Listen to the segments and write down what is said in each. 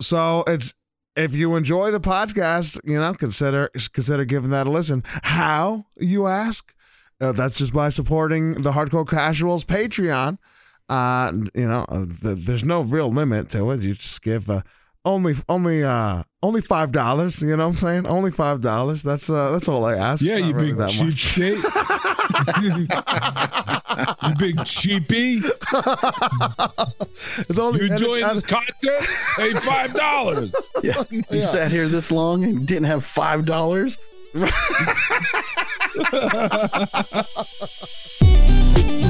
So it's if you enjoy the podcast, you know, consider consider giving that a listen. How you ask? Uh, that's just by supporting the Hardcore Casuals Patreon. Uh, you know, uh, the, there's no real limit to it. You just give uh, only only uh only five dollars. You know what I'm saying? Only five dollars. That's uh that's all I ask. Yeah, you really big cheapskate. you big cheapie. It's only You enjoying and- this content? Hey, five dollars. Yeah. You Yeah. sat here this long and didn't have five dollars.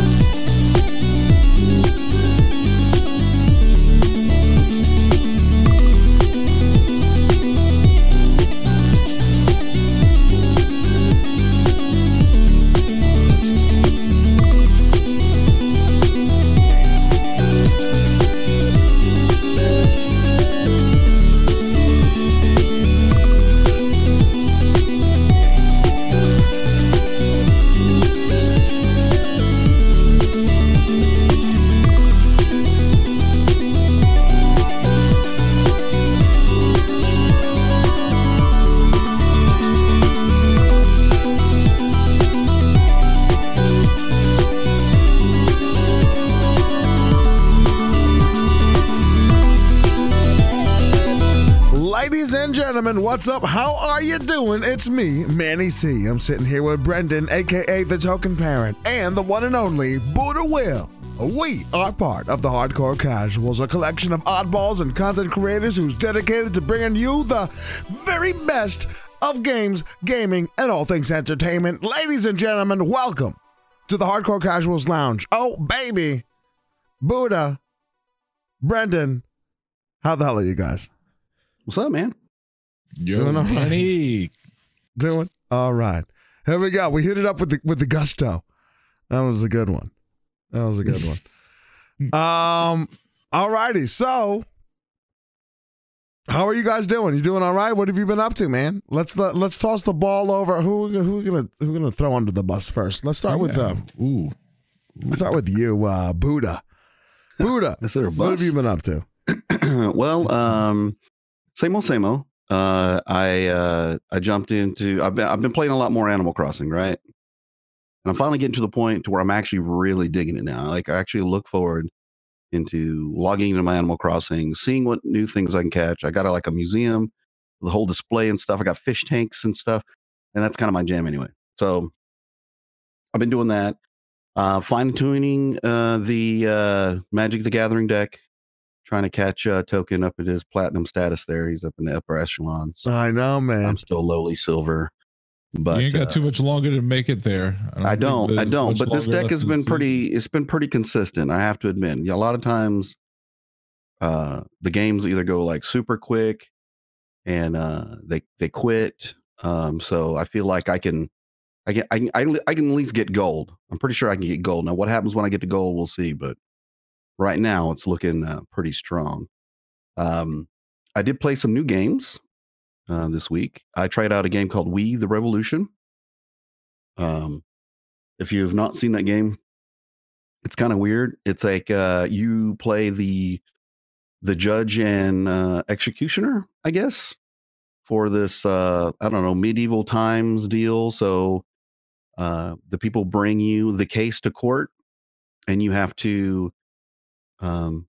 gentlemen, what's up? How are you doing? It's me, Manny C. I'm sitting here with Brendan, aka the Token Parent, and the one and only Buddha Will. We are part of the Hardcore Casuals, a collection of oddballs and content creators who's dedicated to bringing you the very best of games, gaming, and all things entertainment. Ladies and gentlemen, welcome to the Hardcore Casuals Lounge. Oh, baby. Buddha, Brendan, how the hell are you guys? What's up, man? Yo, Doing all right. Manny. doing all right. Here we go. We hit it up with the with the gusto. That was a good one. That was a good one. Um. All righty. So, how are you guys doing? You doing all right? What have you been up to, man? Let's let, let's toss the ball over. Who who gonna who gonna throw under the bus first? Let's start with Yeah. um. Ooh. Let's start with you, uh, Buddha. Buddha. Is there a What have you been up to? well, um, same old, same old. Uh, I uh, I jumped into. I've been I've been playing a lot more Animal Crossing, right? And I'm finally getting to the point to where I'm actually really digging it now. Like I actually look forward into logging into my Animal Crossing, seeing what new things I can catch. I got a, like a museum, the whole display and stuff. I got fish tanks and stuff, and that's kind of my jam anyway. So I've been doing that. Uh, fine tuning uh, the uh, Magic the Gathering deck trying to catch uh, Token up at his platinum status there. He's up in the upper echelons. I know, man. I'm still lowly silver, but you ain't got uh, too much longer to make it there. I think don't, I don't. But this deck has in the been season. pretty. It's been pretty consistent. I have to admit. Yeah, a lot of times, uh, the games either go like super quick, and uh, they they quit. Um, so I feel like I can, I can, I can, I can I can at least get gold. I'm pretty sure I can get gold. Now, what happens when I get to gold, we'll see. But right now, it's looking uh, pretty strong. Um, I did play some new games uh, this week. I tried out a game called We the Revolution. Um, if you have not seen that game, it's kind of weird. It's like uh, you play the the judge and uh, executioner, I guess, for this uh, I don't know medieval times deal. So uh, the people bring you the case to court, and you have to um,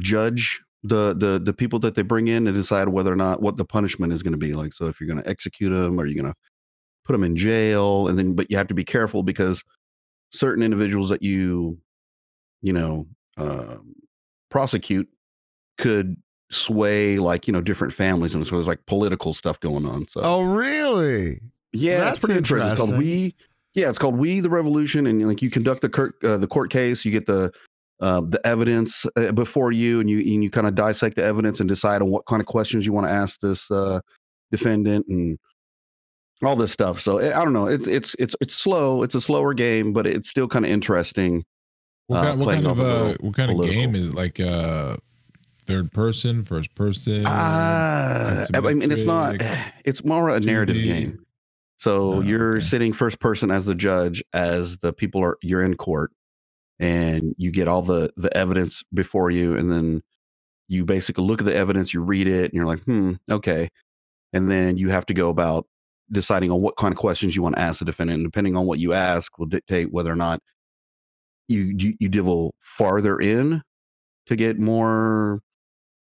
judge the the the people that they bring in and decide whether or not what the punishment is going to be like. So if you're going to execute them, or you're going to put them in jail, and then but you have to be careful because certain individuals that you you know um prosecute could sway like you know different families and so there's like political stuff going on so oh, really? yeah that's that's pretty interesting it's called we yeah it's called we the revolution and like you conduct the court uh, the court case you get the uh, the evidence uh, before you and you and you kind of dissect the evidence and decide on what kind of questions you want to ask this uh, defendant and all this stuff so eh, i don't know it's it's it's it's slow it's a slower game but it's still kind of interesting What uh, kind, what kind of off a uh, little what kind of game is it? like uh third person, first person? Uh, I mean, it's not. It's more a narrative 2D? game. So Oh, you're okay. sitting first person as the judge, as the people are. You're in court, and you get all the the evidence before you, and then you basically look at the evidence, you read it, and you're like, hmm, okay. And then you have to go about deciding on what kind of questions you want to ask the defendant. And depending on what you ask will dictate whether or not you you, you farther in to get more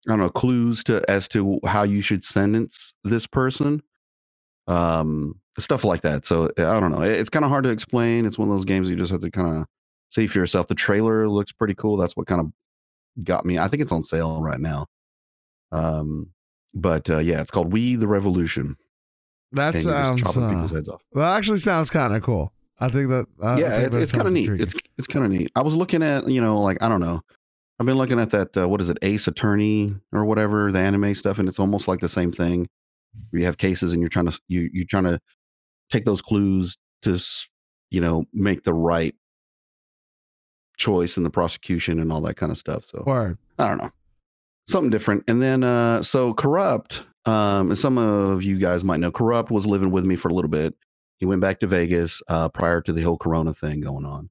I don't know clues to as to how you should sentence this person. Um stuff like that. So I don't know. It- It's kind of hard to explain. It's one of those games you just have to kind of see for yourself. The trailer looks pretty cool. That's what kind of got me. I think it's on sale right now. Um but uh, yeah, it's called We the Revolution. That and sounds. Uh, people's heads off. that actually sounds kind of cool. I think that. I yeah, think it's, it's kind of neat. It's it's kind of neat. I was looking at you know like I don't know. I've been looking at that uh, what is it Ace Attorney or whatever the anime stuff, and it's almost like the same thing. Where you have cases and you're trying to you you're trying to take those clues to you know make the right choice in the prosecution and all that kind of stuff. So Word. I don't know. Something different. And then uh so Corrupt, um, and some of you guys might know Corrupt was living with me for a little bit. He went back to Vegas uh prior to the whole corona thing going on.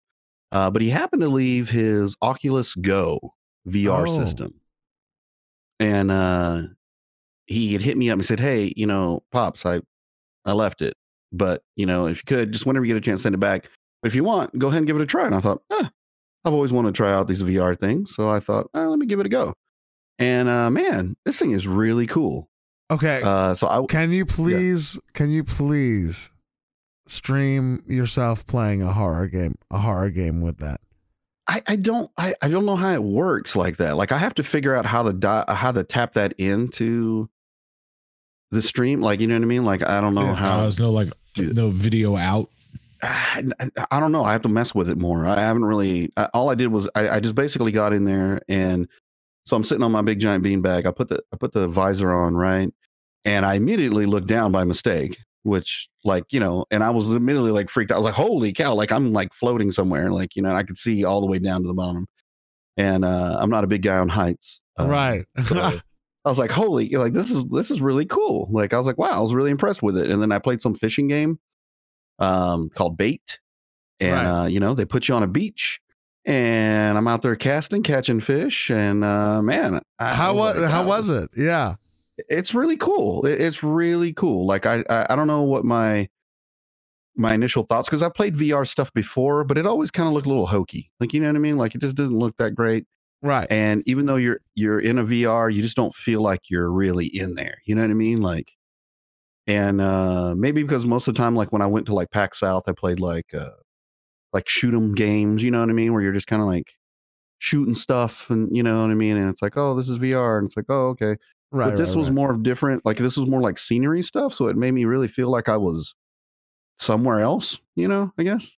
Uh, but he happened to leave his Oculus Go VR Oh. system. And uh he had hit me up and said, Hey, you know, Pops, I I left it. But you know, if you could, just whenever you get a chance, send it back. But if you want, go ahead and give it a try. And I thought, eh, I've always wanted to try out these VR things. So I thought, eh, let me give it a go. And uh, man, this thing is really cool. Okay. Uh, so I can you please? Can you please stream yourself playing a horror game? A horror game with that. I, I don't I, I don't know how it works like that. Like I have to figure out how to di- how to tap that into the stream. Like you know what I mean? Like I don't know Yeah. Uh, how. there's no like no video out. I, I don't know. I have to mess with it more. I haven't really. I, all I did was I, I just basically got in there, and so I'm sitting on my big giant beanbag. I put the I put the visor on right, and I immediately looked down by mistake, which like you know, and I was immediately like freaked out. I was like, "Holy cow!" Like I'm like floating somewhere, like you know, I could see all the way down to the bottom, and uh, I'm not a big guy on heights, uh, right. so I was like, "Holy!" Like this is this is really cool. Like I was like, "Wow!" I was really impressed with it. And then I played some fishing game, um, called Bait, and Right. uh, you know they put you on a beach, and I'm out there casting, catching fish, and uh, man, I how was like, how was it? Yeah. It's really cool. It's really cool. Like I I, I don't know what my my initial thoughts because I played VR stuff before, but it always kind of looked a little hokey. Like you know what I mean? Like it just doesn't look that great Right. and even though you're you're in a VR, you just don't feel like you're really in there. You know what I mean? Like, and uh maybe because most of the time, like when I went to like PAX South, I played like uh like shoot 'em games. You know what I mean? Where you're just kind of like shooting stuff, and you know what I mean? And it's like, oh, this is VR, and it's like, oh, okay. Right. but this right, was right. more of different. Like this was more like scenery stuff, so it made me really feel like I was somewhere else. You know, I guess.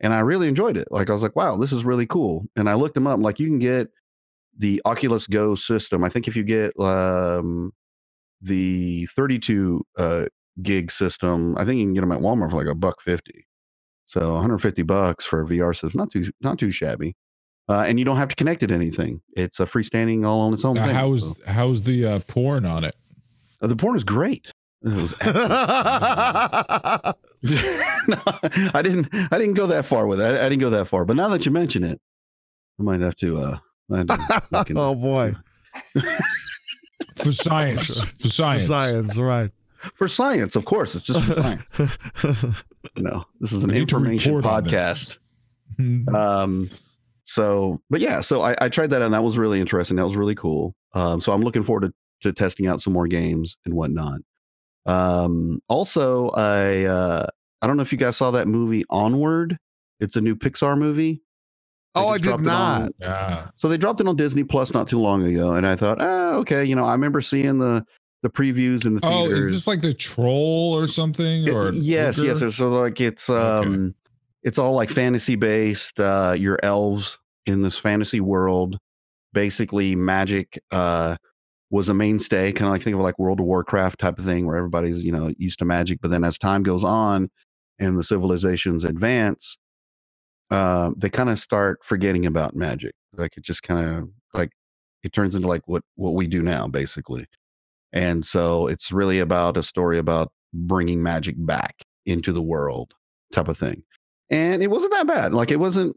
And I really enjoyed it. Like I was like, wow, this is really cool. And I looked them up. Like you can get the Oculus Go system. I think if you get um, the 32 uh, gig system, I think you can get them at Walmart for like a buck fifty. So 150 bucks for a VR system, not too not too shabby. Uh, and you don't have to connect it to anything. It's a freestanding all on its own. Now, thing. how's how's the uh, porn on it? Uh, the porn is great. It was no, I didn't. I didn't go that far with it. I, I didn't go that far. But now that you mention it, I might have to. Uh, might have to oh boy. For science. For science. For Science. Right. for science, of course. It's just for science. You know, this is an We information podcast. Um, so, but yeah, so I, I tried that and that was really interesting. That was really cool. Um, so I'm looking forward to, to testing out some more games and whatnot. Um, also, I uh, I don't know if you guys saw that movie Onward. It's a new Pixar movie. They oh, I did dropped on- not. Yeah. So they dropped it on Disney Plus not too long ago, and I thought, oh, okay, you know, I remember seeing the the previews in the Oh, theaters. is this like the troll or something? It- Or yes, yes. Ogre? So, so like it's Okay. um it's all like fantasy based. Uh your elves in this fantasy world. Basically magic uh was a mainstay, kind of like think of like World of Warcraft type of thing where everybody's, you know, used to magic. But then as time goes on and the civilizations advance, uh, they kind of start forgetting about magic. Like it just kind of like it turns into like what what we do now, basically. And so it's really about a story about bringing magic back into the world, type of thing. And it wasn't that bad. Like it wasn't,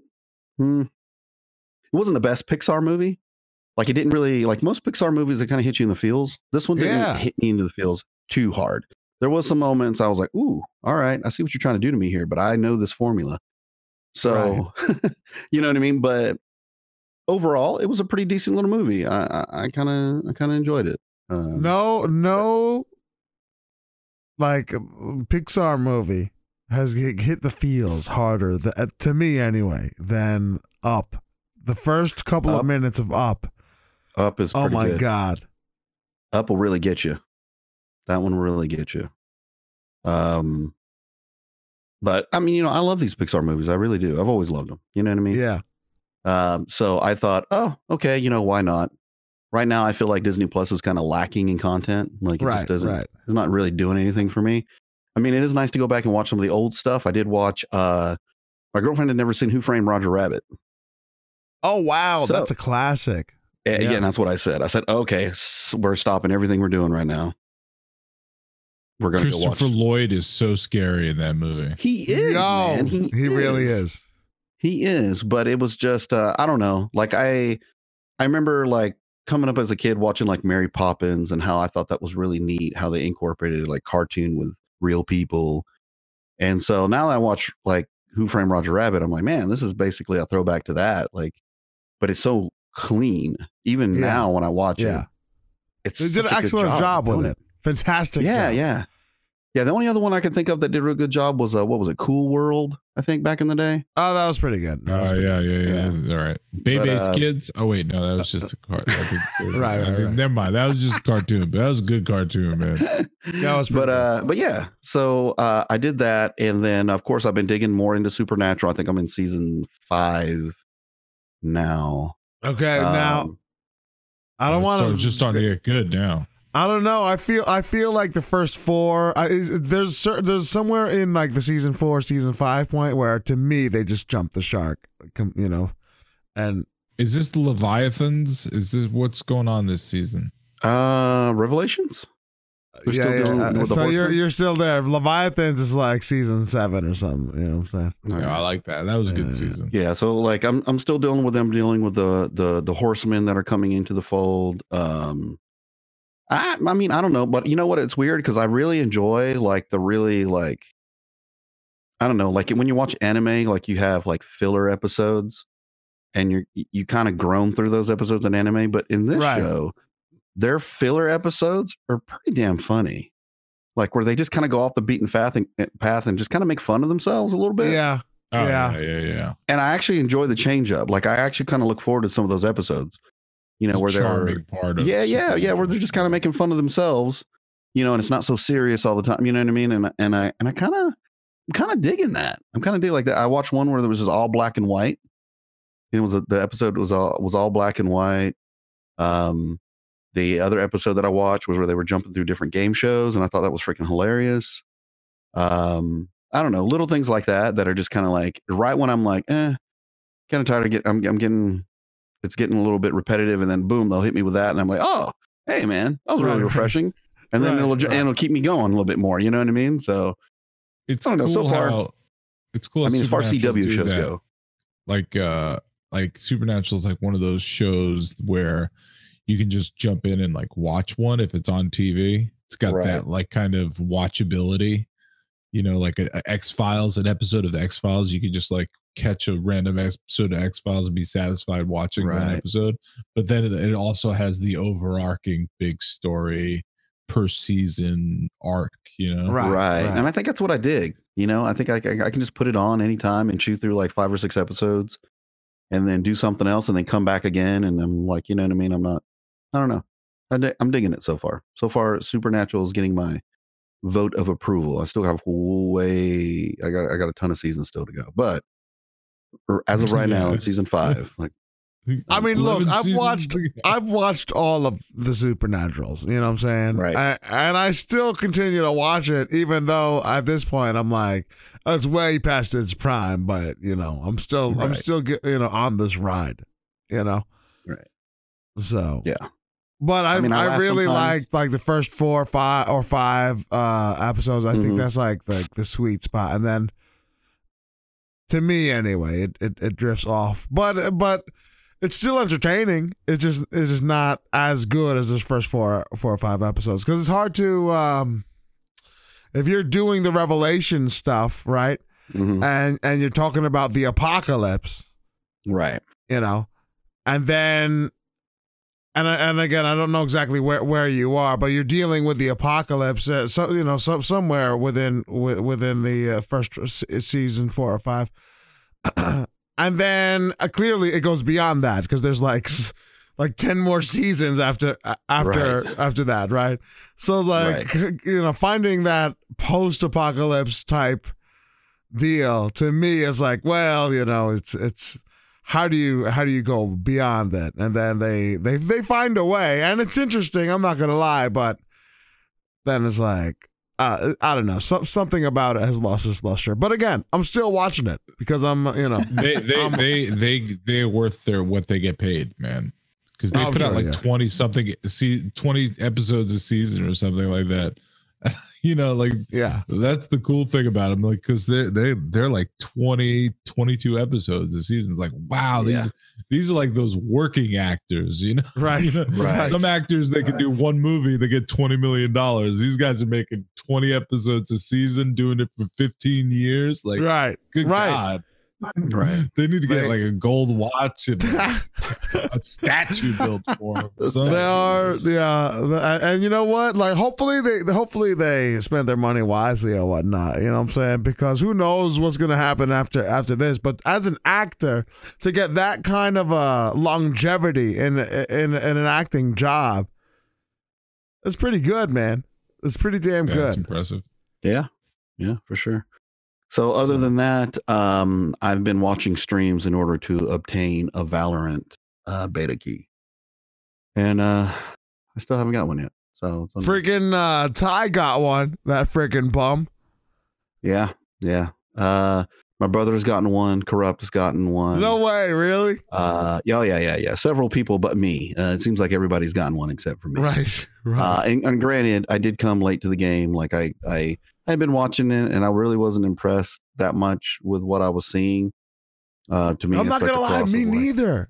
hmm, it wasn't the best Pixar movie, like it didn't really like most Pixar movies that kind of hit you in the feels. This one didn't Yeah. hit me into the feels too hard. There was some moments I was like, "Ooh, all right, I see what you're trying to do to me here, but I know this formula." So, you know what I mean. But overall, it was a pretty decent little movie. I kind of I kind of enjoyed it. Um, No, no, like uh, Pixar movie has hit the feels harder th- uh, to me anyway than Up. The first couple Up? of minutes of Up. Up is Oh my good. god. Up will really get you. That one will really get you. Um, but I mean, you know, I love these Pixar movies. I really do. I've always loved them. You know what I mean? Yeah. Um, so I thought, oh, okay, you know, why not? Right now, I feel like Disney Plus is kind of lacking in content. Like it Right. just doesn't. Right. It's not really doing anything for me. I mean, it is nice to go back and watch some of the old stuff. I did watch. uh My girlfriend had never seen Who Framed Roger Rabbit. Oh wow, So- that's a classic. Yeah. Again, that's what I said. I said, okay, s- we're stopping everything we're doing right now. We're gonna watch. Christopher Lloyd is so scary in that movie. He is. Yo, man. he, really is. He is, but it was just uh, I don't know. Like I I remember like coming up as a kid watching like Mary Poppins and how I thought that was really neat how they incorporated like cartoon with real people. And so now that I watch like Who Framed Roger Rabbit, I'm like, man, this is basically a throwback to that. Like, but it's so clean. Even Yeah. now when I watch Yeah. it, it's They did such an a good excellent job, with doing it. Fantastic. Yeah, job. yeah. Yeah, the only other one I can think of that did a real good job was uh, what was it, Cool World? I think back in the day. Oh, that was pretty good. Oh pretty- yeah, yeah, yeah. Yeah. All right, Bebe's uh, Kids. Oh wait, no, that was just a cartoon. Right, right, right. Never mind. That was just a cartoon, but that was a good cartoon, man. Yeah, was pretty but good. uh, but yeah. So uh, I did that, and then of course I've been digging more into Supernatural. I think I'm in season five now. Okay, now Um, I don't want to. just starting to get good now. I don't know. I feel I feel like the first four. I, there's cer- there's somewhere in like the season four, season five point where to me they just jumped the shark. You know, and Is this the Leviathans? Is this what's going on this season? uh, Revelations. We're still dealing uh, with so you're you're still there. Leviathans is like season seven or something. You know what I'm saying? Yeah, I like that. That was a Yeah. good season. Yeah, so like I'm I'm still dealing with them dealing with the the the horsemen that are coming into the fold. Um I I mean, I don't know, but you know what? It's weird because I really enjoy like the really like I don't know, like when you watch anime, like you have like filler episodes and you're you kind of groan through those episodes in anime, but in this Right. show, their filler episodes are pretty damn funny. Like where they just kind of go off the beaten path and eh, path and just kind of make fun of themselves a little bit Yeah, Oh, Yeah. yeah, yeah, yeah. and I actually enjoy the change up. Like I actually kind of look forward to some of those episodes. You know, It's where they're part of yeah, yeah, yeah, where they're just kind of making fun of themselves. You know, and it's not so serious all the time. You know what I mean? And and I and I kind of I'm kind of digging that. I'm kind of digging like that. I watched one where there was just all black and white. It was a, the episode was all was all black and white. Um, the other episode that I watched was where they were jumping through different game shows, and I thought that was freaking hilarious. Um, I don't know, little things like that that are just kind of like right when I'm like, eh, kind of tired of getting, I'm, I'm getting, it's getting a little bit repetitive, and then boom, they'll hit me with that, and I'm like, oh, hey man, that was really Right, refreshing, and then Right, it'll and it'll keep me going a little bit more. You know what I mean? So It's I don't know, cool so far- how it's cool. I mean, as far as CW shows that. go, like uh like Supernatural is like one of those shows where you can just jump in and like watch one if it's on TV. It's got Right. that like kind of watchability. You know, like a, X Files, an episode of X Files, you could just like catch a random episode of X Files and be satisfied watching that Right. episode. But then it, it also has the overarching big story per season arc. You know, Right, right, right. And I think that's what I dig. You know, I think I, I I can just put it on anytime and chew through like five or six episodes, and then do something else, and then come back again, and I'm like, you know what I mean? I'm not. I don't know. I di- I'm digging it so far. So far, Supernatural is getting my vote of approval. I still have way. I got I got a ton of seasons still to go, but as of right now, Yeah. in season five, like I mean, look, I've watched- I've watched all of the Supernaturals. You know what I'm saying? Right. I, and I still continue to watch it, even though at this point I'm like, oh, it's way past its prime. But you know, I'm still, I'm still, get, you know, on this ride. You know. Right. So. Yeah. But I, I mean, I I, really sometimes. liked like the first four, or five, or five uh episodes. I think Mhm. that's like the the sweet spot, and then to me anyway, it, it it drifts off. But but it's still entertaining. It's just it's just not as good as this first four four or five episodes because it's hard to um if you're doing the revelation stuff right Mhm. and and you're talking about the apocalypse Right. you know and then and and again I don't know exactly where where you are but you're dealing with the apocalypse uh, so you know so, somewhere within within the uh, first season four or five. And then uh, clearly it goes beyond that because there's like like 10 more seasons after after Right. after that right? So it's like you know finding that post-apocalypse type deal to me is like well you know it's it's how do you how do you go beyond that and then they they they find a way and it's interesting i'm not gonna lie but then it's like uh, I don't know. So, something about it has lost its luster. But again, I'm still watching it because I'm, you know, They they Um, they they they're worth their what they get paid, man. Because they I'm put out like yeah. twenty something see twenty episodes a season or something like that. you know, like yeah, that's the cool thing about them. Like, because they they they're like 20, 22 episodes a season. It's like, wow, Yeah. these these are like those working actors, you know. right, You know, Right. Some actors they can do one movie, they get twenty million dollars. These guys are making twenty episodes a season, doing it for fifteen years. Like, right, good right. god, Right. they need to get They- like a gold watch and a statue built for them. The So- They are, yeah, and, and you know what? Like, hopefully they, hopefully they spend their money wisely or whatnot. You know what I'm saying? Because who knows what's gonna happen after after this? But as an actor, to get that kind of uh, longevity in in in an acting job, it's pretty good, man. It's pretty damn Yeah, it's good. impressive. Yeah. Yeah, for sure. So other than that, um, I've been watching streams in order to obtain a Valorant uh, beta key, and uh, I still haven't got one yet. So Freaking uh, Ty got one. That freaking bum. yeah, yeah. Uh, my brother's gotten one. Corrupt has gotten one. No way, really? Uh, yeah, oh, yeah, yeah, yeah. Several people, but me. Uh, it seems like everybody's gotten one except for me. Right, right. Uh, and, and granted, I did come late to the game. Like I, I, I had been watching it, and I really wasn't impressed that much with what I was seeing. Uh, to me, I'm not like gonna lie, cross me neither.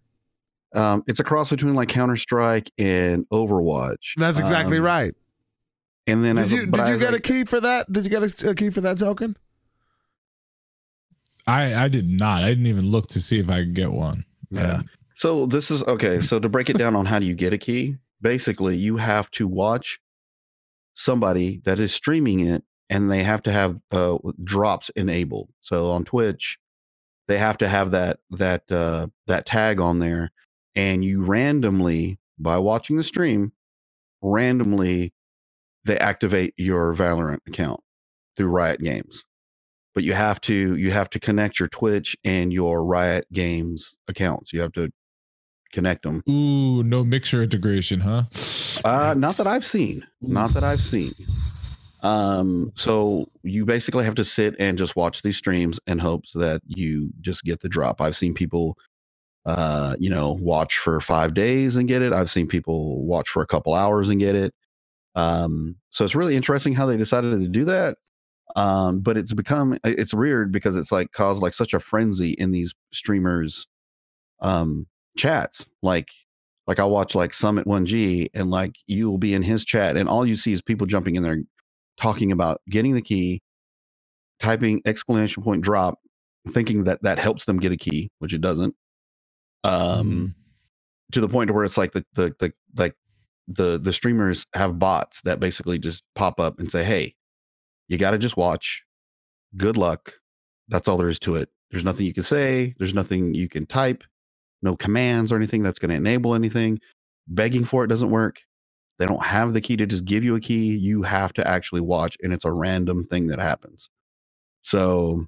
Um, it's a cross between like Counter Strike and Overwatch. That's exactly Um, right. And then Did as a- you did you was get a key for that? Did you get a, a key for that token? I I did not. I didn't even look to see if I could get one. Yeah. So this is okay. So to break it down on how do you get a key? Basically, you have to watch somebody that is streaming it, and they have to have uh, drops enabled. So on Twitch, they have to have that that uh, that tag on there, and you randomly by watching the stream, randomly they activate your Valorant account through Riot Games. But you have to you have to connect your Twitch and your Riot Games accounts. You have to connect them. Ooh, no mixer integration, huh? Uh, not that I've seen. Not that I've seen. Um, so you basically have to sit and just watch these streams and hopes that you just get the drop. I've seen people, uh, you know, watch for five days and get it. I've seen people watch for a couple hours and get it. Um, so it's really interesting how they decided to do that. Um, but it's become it's weird because it's like caused like such a frenzy in these streamers um chats. Like like I watch like Summit 1G and like you will be in his chat and all you see is people jumping in there talking about getting the key, typing exclamation point drop, thinking that that helps them get a key, which it doesn't. Um to the point to where it's like the the the like the the streamers have bots that basically just pop up and say, "Hey, you got to just watch. Good luck. That's all there is to it. There's nothing you can say. There's nothing you can type. No commands or anything that's going to enable anything. Begging for it doesn't work. They don't have the key to just give you a key. You have to actually watch, and it's a random thing that happens. So,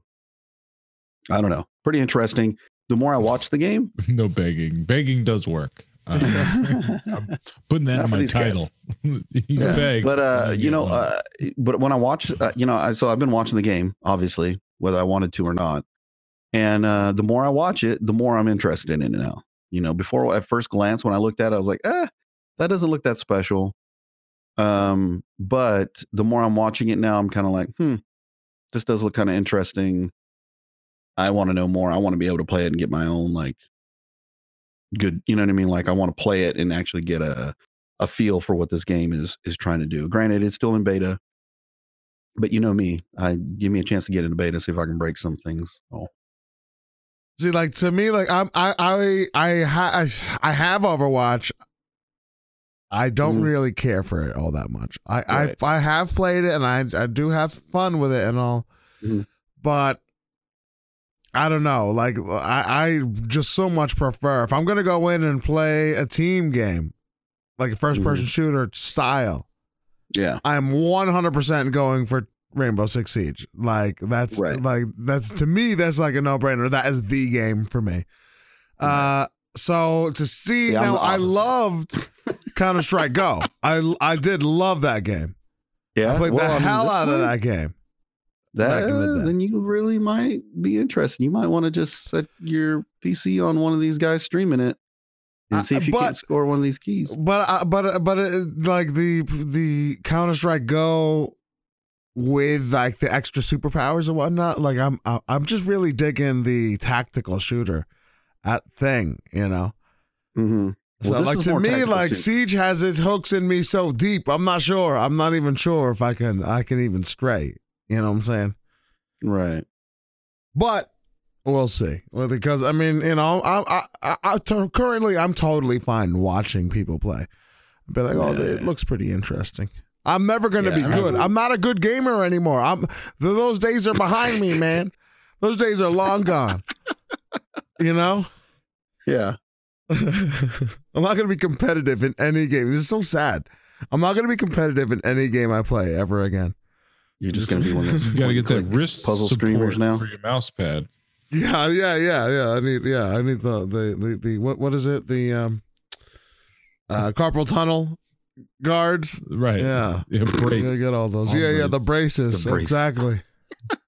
I don't know. Pretty interesting. The more I watch the game, no begging. Begging does work. Uh, I'm putting that Not in my title. Yeah. beg, but uh you know uh but when i watch uh, you know I, so i've been watching the game obviously whether i wanted to or not and uh the more i watch it the more i'm interested in it now you know before at first glance when i looked at it i was like eh that doesn't look that special um but the more i'm watching it now i'm kind of like hmm this does look kind of interesting i want to know more i want to be able to play it and get my own like good. You know what I mean? Like I want to play it and actually get a a feel for what this game is is trying to do. Granted, it's still in beta, but you know me. I give me a chance to get into beta, see if I can break some things. Oh, See, like to me, like I'm, I, I, I, ha- I, I have Overwatch. I don't Mhm. really care for it all that much. I, Right. I, I have played it and I, I do have fun with it and all, Mhm. but I don't know. Like I, I just so much prefer if I'm gonna go in and play a team game, like a first person shooter style. yeah, I'm 100% going for Rainbow Six Siege. Like that's Right. like that's to me that's like a no-brainer. That is the game for me. Uh so to see See, now I loved Counter Strike Go. I I did love that game. yeah. I played Well, the I mean, hell out of that game. That the then you really might be interested. You might want to just set your PC on one of these guys streaming it and see if you but- can score one of these keys. But uh, but uh, but uh, like the the Counter Strike Go with like the extra superpowers and whatnot. Like I'm I'm just really digging the tactical shooter at thing. You know. Hmm So like to me, like Siege has its hooks in me so deep. I'm not sure. I'm not even sure if I can I can even stray. You know what I'm saying? right. But we'll see. Well, because I mean, you know, I I, I, I currently I'm totally fine watching people play. Be like, oh, Yeah. it looks pretty interesting. I'm never gonna Yeah, be good. I'm not a good gamer anymore. I'm th- those days are behind me, man. Those days are long gone. You know. Yeah. I'm not going to be competitive in any game. This is so sad. I'm not going to be competitive in any game I play ever again. You're just gonna be one of those. You got to get that wrist puzzle support screamers now. for your mouse pad. Yeah, yeah, yeah, yeah. I need, yeah, I need the the the, the what what is it? The um, uh, carpal tunnel guards. Right. Yeah, Yeah, You brace. gotta get all those. All yeah, yeah, the braces. The brace. Exactly.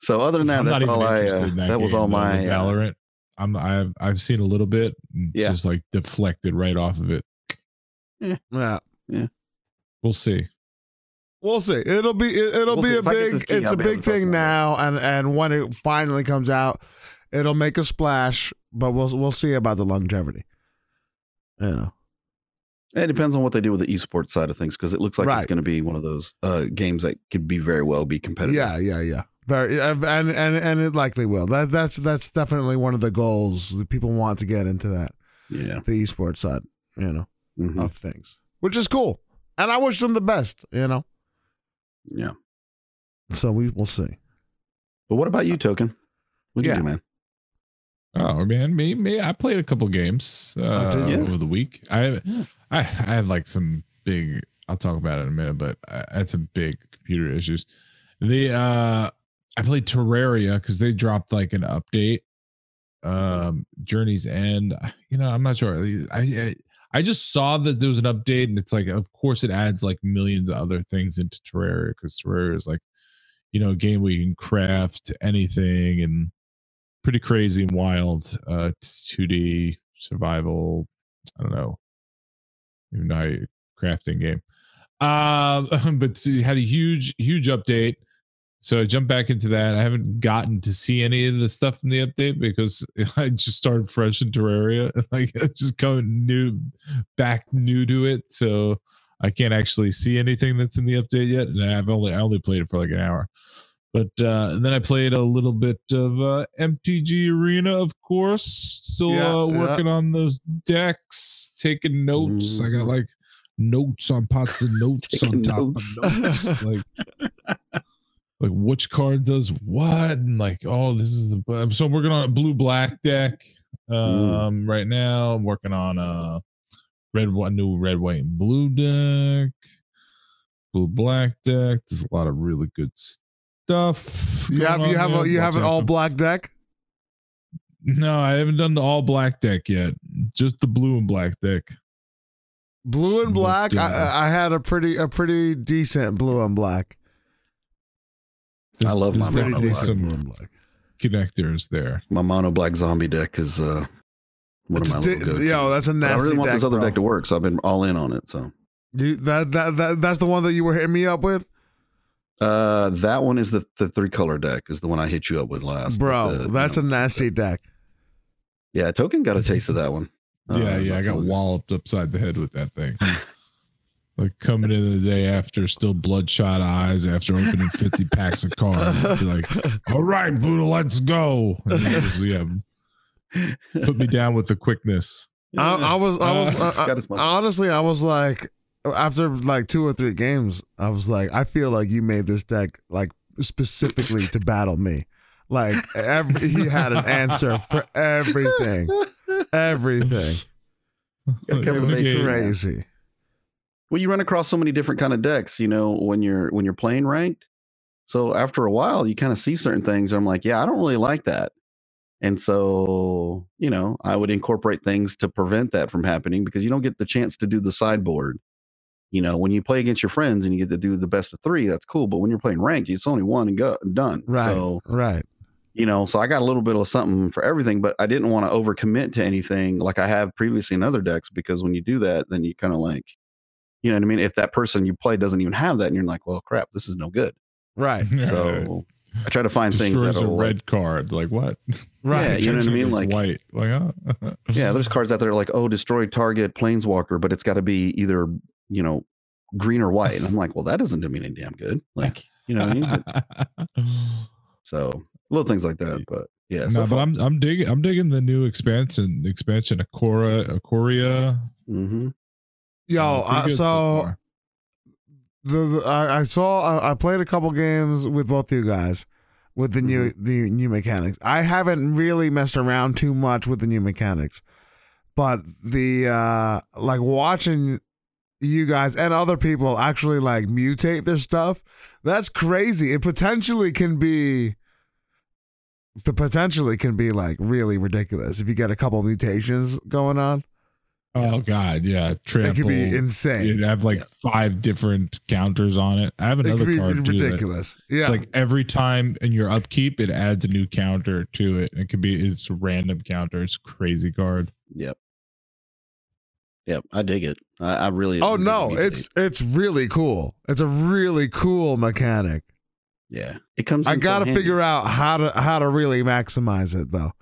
So other than that, I'm that's all I. Uh, that, that. was game, all though, my. the Uh, Valorant. I'm I've I've seen a little bit. It's Yeah. just like deflected right off of it. Yeah, Yeah. We'll see. we'll see. It'll be it, it'll We'll be see. a If big. key, It's I'll a big thing about now, and and when it finally comes out, it'll make a splash. But we'll we'll see about the longevity. Yeah. it depends on what they do with the esports side of things because it looks like Right. it's going to be one of those uh, games that could be very well be competitive. Yeah, yeah, yeah. Very, and and and it likely will. That that's that's definitely one of the goals that people want to get into that Yeah. the esports side, you know, Mhm. of things, which is cool. And I wish them the best, you know. Yeah. So we will see. But what about you, Token? What do you do, man? Oh man, me me. I played a couple games uh, did you? over the week. I, Yeah. I I had like some big. I'll talk about it in a minute, but I had some big computer issues. The uh, I played Terraria because they dropped like an update. Um, Journey's End. You know, I'm not sure. I, I I just saw that there was an update, and it's like, of course, it adds like millions of other things into Terraria because Terraria is like, you know, a game where you can craft anything and pretty crazy and wild. Uh, 2D survival. I don't know, even know how you crafting game. Um, but it had a huge, huge update. So I jumped back into that. I haven't gotten to see any of the stuff in the update because I just started fresh in Terraria. Like just coming new, back new to it. So I can't actually see anything that's in the update yet. And I've only I only played it for like an hour. But uh, then I played a little bit of uh, MTG Arena, of course. Still Yeah, uh, yeah. working on those decks, taking notes. I got Mhm. like notes on pots and notes on top notes. of notes. like, like which card does what, and like, oh, this is the. So I'm working on a blue black deck um right now. I'm working on a red, one new red, white, and blue deck. Blue black deck. There's a lot of really good stuff. You have you have a, you have an all black deck. No, I haven't done the all black deck yet. Just the blue and black deck. Blue and black. I, I had a pretty a pretty decent blue and black. I love my mono black. some connectors there. My mono black zombie deck is uh, one It's of my di- go-tos. that's a But I nasty really want deck. this other bro. deck to work, so I've been all in on it. So You, that, that that that's the one that you were hitting me up with, uh, that one is the the three color deck is the one I hit you up with last. bro. The- that's you a nasty deck. Yeah, Token got a taste of that one. Yeah, Uh, yeah, I got walloped upside the head with that thing. like coming in the day after, still bloodshot eyes after opening 50 packs of cards. Be like, all right, Buddha, let's go. And he just, yeah, put me down with the quickness. I, I was, I was, Uh, Got honestly, I was like, after like two or three games, I was like, I feel like you made this deck like specifically to battle me. Like every, he had an answer for everything, everything. Gotta It was bases, man. crazy. Well you run across so many different kind of decks you know when you're when you're playing ranked so after a while you kind of see certain things i'm like yeah i don't really like that and so you know i would incorporate things to prevent that from happening because you don't get the chance to do the sideboard you know when you play against your friends and you get to do the best of three that's cool but when you're playing ranked it's only one and go done Right. so right. you know so i got a little bit of something for everything but i didn't want to overcommit to anything like i have previously in other decks because when you do that then you kind of like you know what i mean if that person you play doesn't even have that and you're like well crap this is no good Right. so i try to find things Destroys that a are red card. Like what? Right. Yeah, you know what I mean? Like- white. Like, huh? yeah there's cards out there like oh destroy target planeswalker but it's got to be either you know green or white and i'm like well that doesn't do me any damn good like you know what i mean But- so little things like that but yeah no, so but I'm I'm digging I'm digging the new expansion expansion Akora Akoria. Mhm. Yo, Uh, good so the, the I, I saw I, I played a couple games with both of you guys with the new Mm-hmm. the new mechanics. I haven't really messed around too much with the new mechanics, but the uh like watching you guys and other people actually like mutate their stuff. That's crazy. It potentially can be the potentially can be like really ridiculous if you get a couple mutations going on. Oh god, yeah, trample. It could be insane. You'd have like five different counters on it. I have It another could be card too. that- ridiculous. Yeah. It's like every time in your upkeep, it adds a new counter to it. It could be it's a random counter. It's a crazy card. Yep. Yep. I dig it. I, I really. Oh dig no, mutate. it's it's really cool. It's a really cool mechanic. yeah. It comes. I got to handy. figure out how to how to really maximize it though.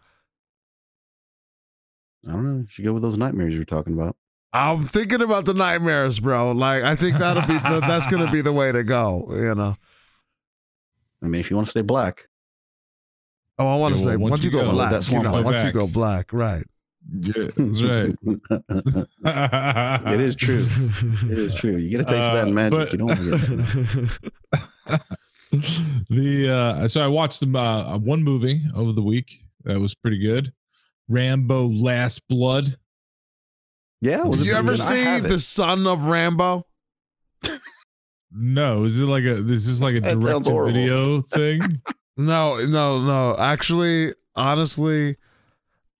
I don't know. You should go with those nightmares you're talking about. I'm thinking about the nightmares, bro. Like I think that'll be the, that's going to be the way to go, you know. I mean, if you want to stay black, Oh, I want to Yeah, say well, once, you go, black, that you know, play once you go black, right. Yeah, that's right. it is true. It is true. You get a taste of that Uh, in magic. but- you don't want to get that. the uh so I watched uh one movie over the week that was pretty good. Rambo Last Blood. Yeah. was Did you ever good? See the son of Rambo? No, is it like a this is like a direct video thing? No, no, no. Actually, honestly,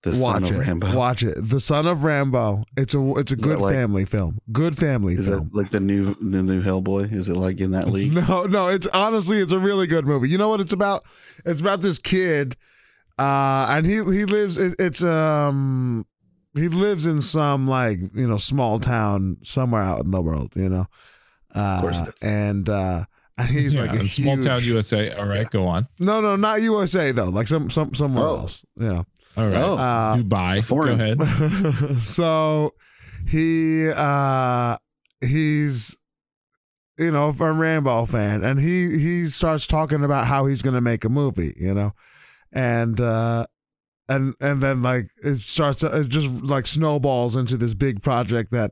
The son watch of it. Rambo. Watch it. The son of Rambo. It's a it's a Is good like- family film. Good family Is film. that like the new the new Hellboy? Is it like in that league? No, no, it's honestly it's a really good movie. You know what it's about? It's about this kid uh and he he lives it, it's um he lives in some like, you know, small town somewhere out in the world, you know. Uh course and uh and he's yeah, like a in small town USA. All right, go on. No, no, not USA though. Like some some somewhere Oh. else. You know. All right. Oh. Uh Dubai. Go ahead. so he uh he's you know a Rambo fan and he he starts talking about how he's gonna make a movie you know and uh and and then like it starts it just like snowballs into this big project that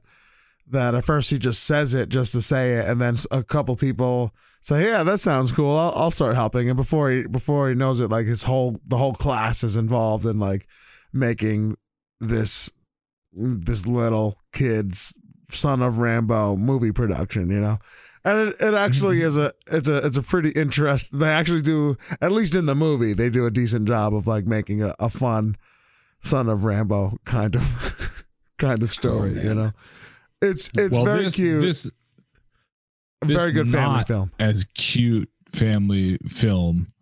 that at first he just says it just to say it and then a couple people say yeah that sounds cool I'll, I'll start helping and before he before he knows it like his whole the whole class is involved in like making this this little kid's son of Rambo movie production, you know. And it, it actually is a it's a it's a pretty interest. They actually do at least in the movie they do a decent job of like making a, a fun son of Rambo kind of kind of story, you know. It's it's well, very this, cute, This very good family film. as cute family film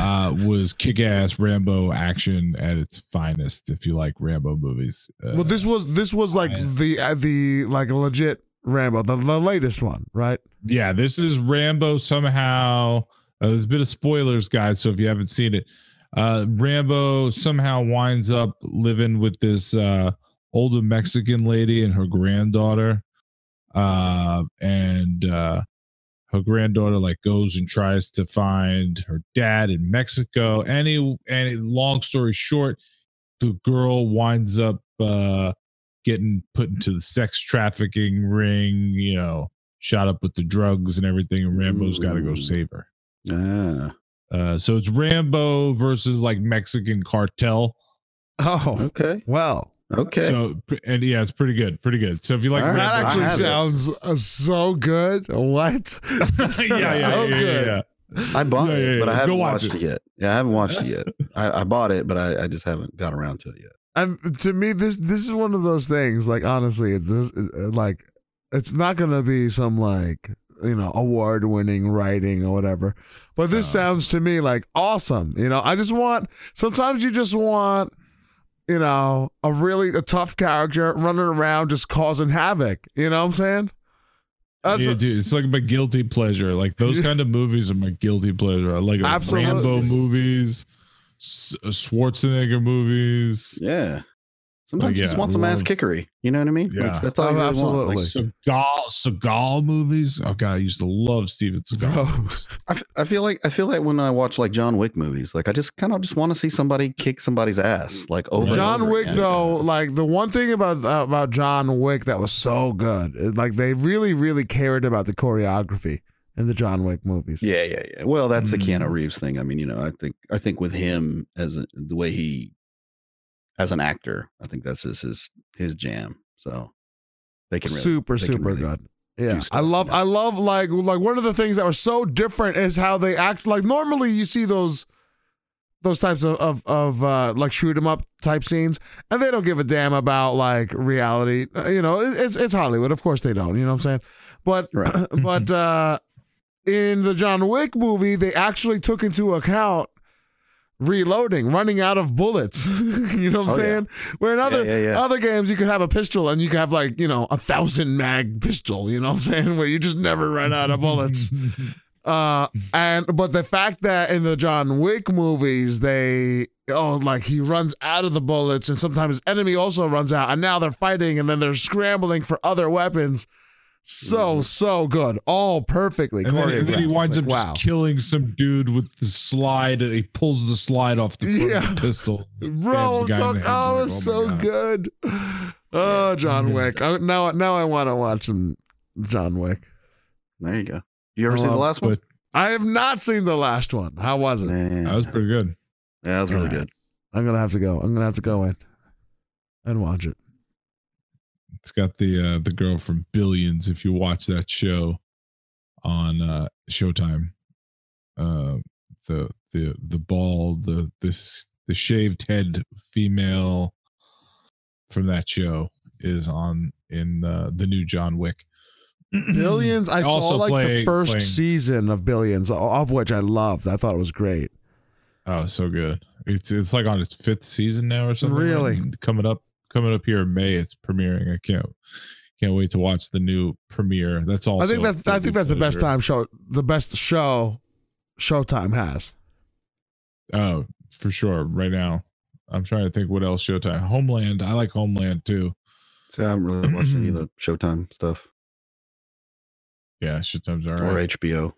uh was kick-ass rambo action at its finest if you like rambo movies uh, well, this was this was like yeah. the uh, the like a legit Rambo, the, the latest one, right? yeah this is rambo somehow uh, there's a bit of spoilers guys so if you haven't seen it Uh, Rambo somehow winds up living with this uh, older Mexican lady and her granddaughter. Uh, and uh, her granddaughter like goes and tries to find her dad in Mexico. Any any long story short, the girl winds up uh, getting put into the sex trafficking ring. You know, shot up with the drugs and everything. And Rambo's got to go save her. Ah, Uh, so it's Rambo versus like Mexican cartel. Oh, okay. well, Okay. So and yeah, it's pretty good, pretty good. So if you like, All right. that Rambo- I actually have this. sounds uh, so good. What? yeah, yeah, so yeah, yeah, good. yeah. I bought Yeah, it, yeah, but yeah. I haven't watch watched it. it. yet. Yeah, I haven't watched it yet. I, I bought it, but I, I just haven't got around to it yet. And to me, this this is one of those things. Like honestly, it does it- like it's not gonna be some like you know award winning writing or whatever. But this No. sounds to me like awesome. You know, I just want. Sometimes you just want. You know, a really a tough character running around just causing havoc. You know what I'm saying? That's yeah, dude, it's like my guilty pleasure. Like those kind of movies are my guilty pleasure. I like, like Absolutely. Rambo movies, S- uh, Schwarzenegger movies, Yeah. Sometimes Like, you just yeah, want some ass kickery. You know what I mean? Like, Yeah. that's all Oh, you really absolutely. want. Like, Seagal, Seagal movies. Oh god, I used to love Steven Seagal. Bro. movies. I, f- I feel like I feel like when I watch like John Wick movies, like I just kind of just want to see somebody kick somebody's ass, like over. and John over Wick, again. though, like the one thing about uh, about John Wick that was so good, like they really, really cared about the choreography in the John Wick movies. Yeah, yeah, yeah. Well, that's the Keanu Mm. Reeves thing. I mean, you know, I think I think with him as a, the way he as an actor, I think that's his his, his jam. So they can really, super, they can super really- good. Yeah, stuff, I love. I love like like one of the things that were so different is how they act. Like normally, you see those those types of of, of uh, like shoot 'em up type scenes, and they don't give a damn about like reality. Uh, You know, it's it's Hollywood. Of course they don't. You know what I'm saying? But Right. but uh, in the John Wick movie, they actually took into account reloading, running out of bullets. you know what I'm Oh, yeah. saying? Where in other yeah, yeah. other games, you could have a pistol and you could have like you know a thousand mag pistol. You know what I'm saying? Where you just never run out of bullets. Uh, and but the fact that in the John Wick movies they oh like he runs out of the bullets and sometimes his enemy also runs out and now they're fighting and then they're scrambling for other weapons. So Mhm. so good, all perfectly and, then, and then he winds It's up like, just killing some dude with the slide. He pulls the slide off the front of Yeah. the pistol. Bro, the guy talk, the oh, Like, it's oh so God. good. Oh, John Wick. I, now, now I want to watch some John Wick. There you go. You ever I see the last one? But I have not seen the last one. How was it? Man, that was pretty good. yeah, that was really Alright. good. I'm gonna have to go. I'm gonna have to go in and watch it. It's got the uh, the girl from Billions. If you watch that show on uh, Showtime, uh, the the the bald the this the shaved head female from that show is on in uh, the new John Wick. Billions. I saw Also like the first playing- season of Billions, of which I loved. I thought it was great. Oh, so good. It's it's like on its fifth season now or something. right? Really? coming up coming up here in May. It's premiering. I can't can't wait to watch the new premiere. That's all. I think that's I think that's the best time show. The best show Showtime has. Oh, for sure. Right now, I'm trying to think what else Showtime. Homeland. I like Homeland too. So I haven't really watched any of the Showtime stuff Yeah, Showtime's all or. HBO.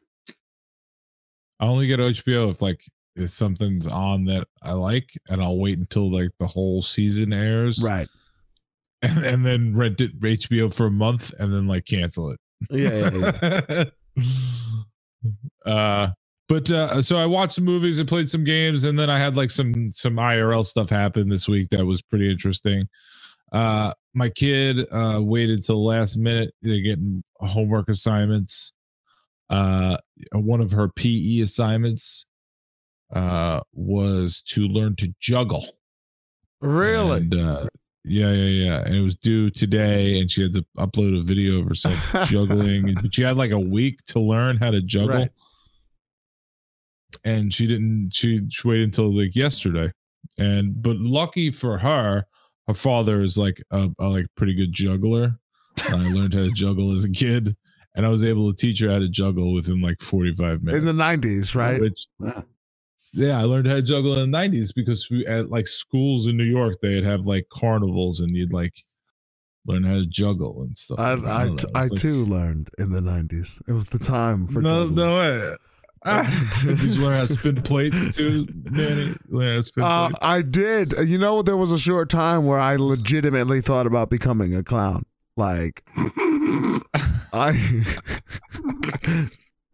I only get HBO if like if something's on that I like, and I'll wait until like the whole season airs, Right. and, and then rent it HBO for a month, and then like cancel it. Yeah. yeah, yeah. uh but uh so i watched some movies and played some games and then i had like some some irl stuff happen this week that was pretty interesting uh my kid uh waited till the last minute they're getting homework assignments uh one of her pe assignments uh was to learn to juggle. Really? and, uh yeah yeah yeah. And it was due today and she had to upload a video of herself juggling. But she had like a week to learn how to juggle. Right. and she didn't she, she waited until like yesterday. And but lucky for her her father is like a, a like pretty good juggler. I learned how to juggle as a kid and i was able to teach her how to juggle within like 45 minutes In the '90s, right? which Yeah. I learned how to juggle in the '90s because we at like schools in New York they'd have like carnivals and you'd like learn how to juggle and stuff. I like. I, don't t- know. I like- too learned in the nineties. It was the time for no, juggling. no way. Ah, Did you learn how to spin plates too, Danny? Learn to spin Uh? I did. You know, there was a short time where I legitimately thought about becoming a clown. Like I,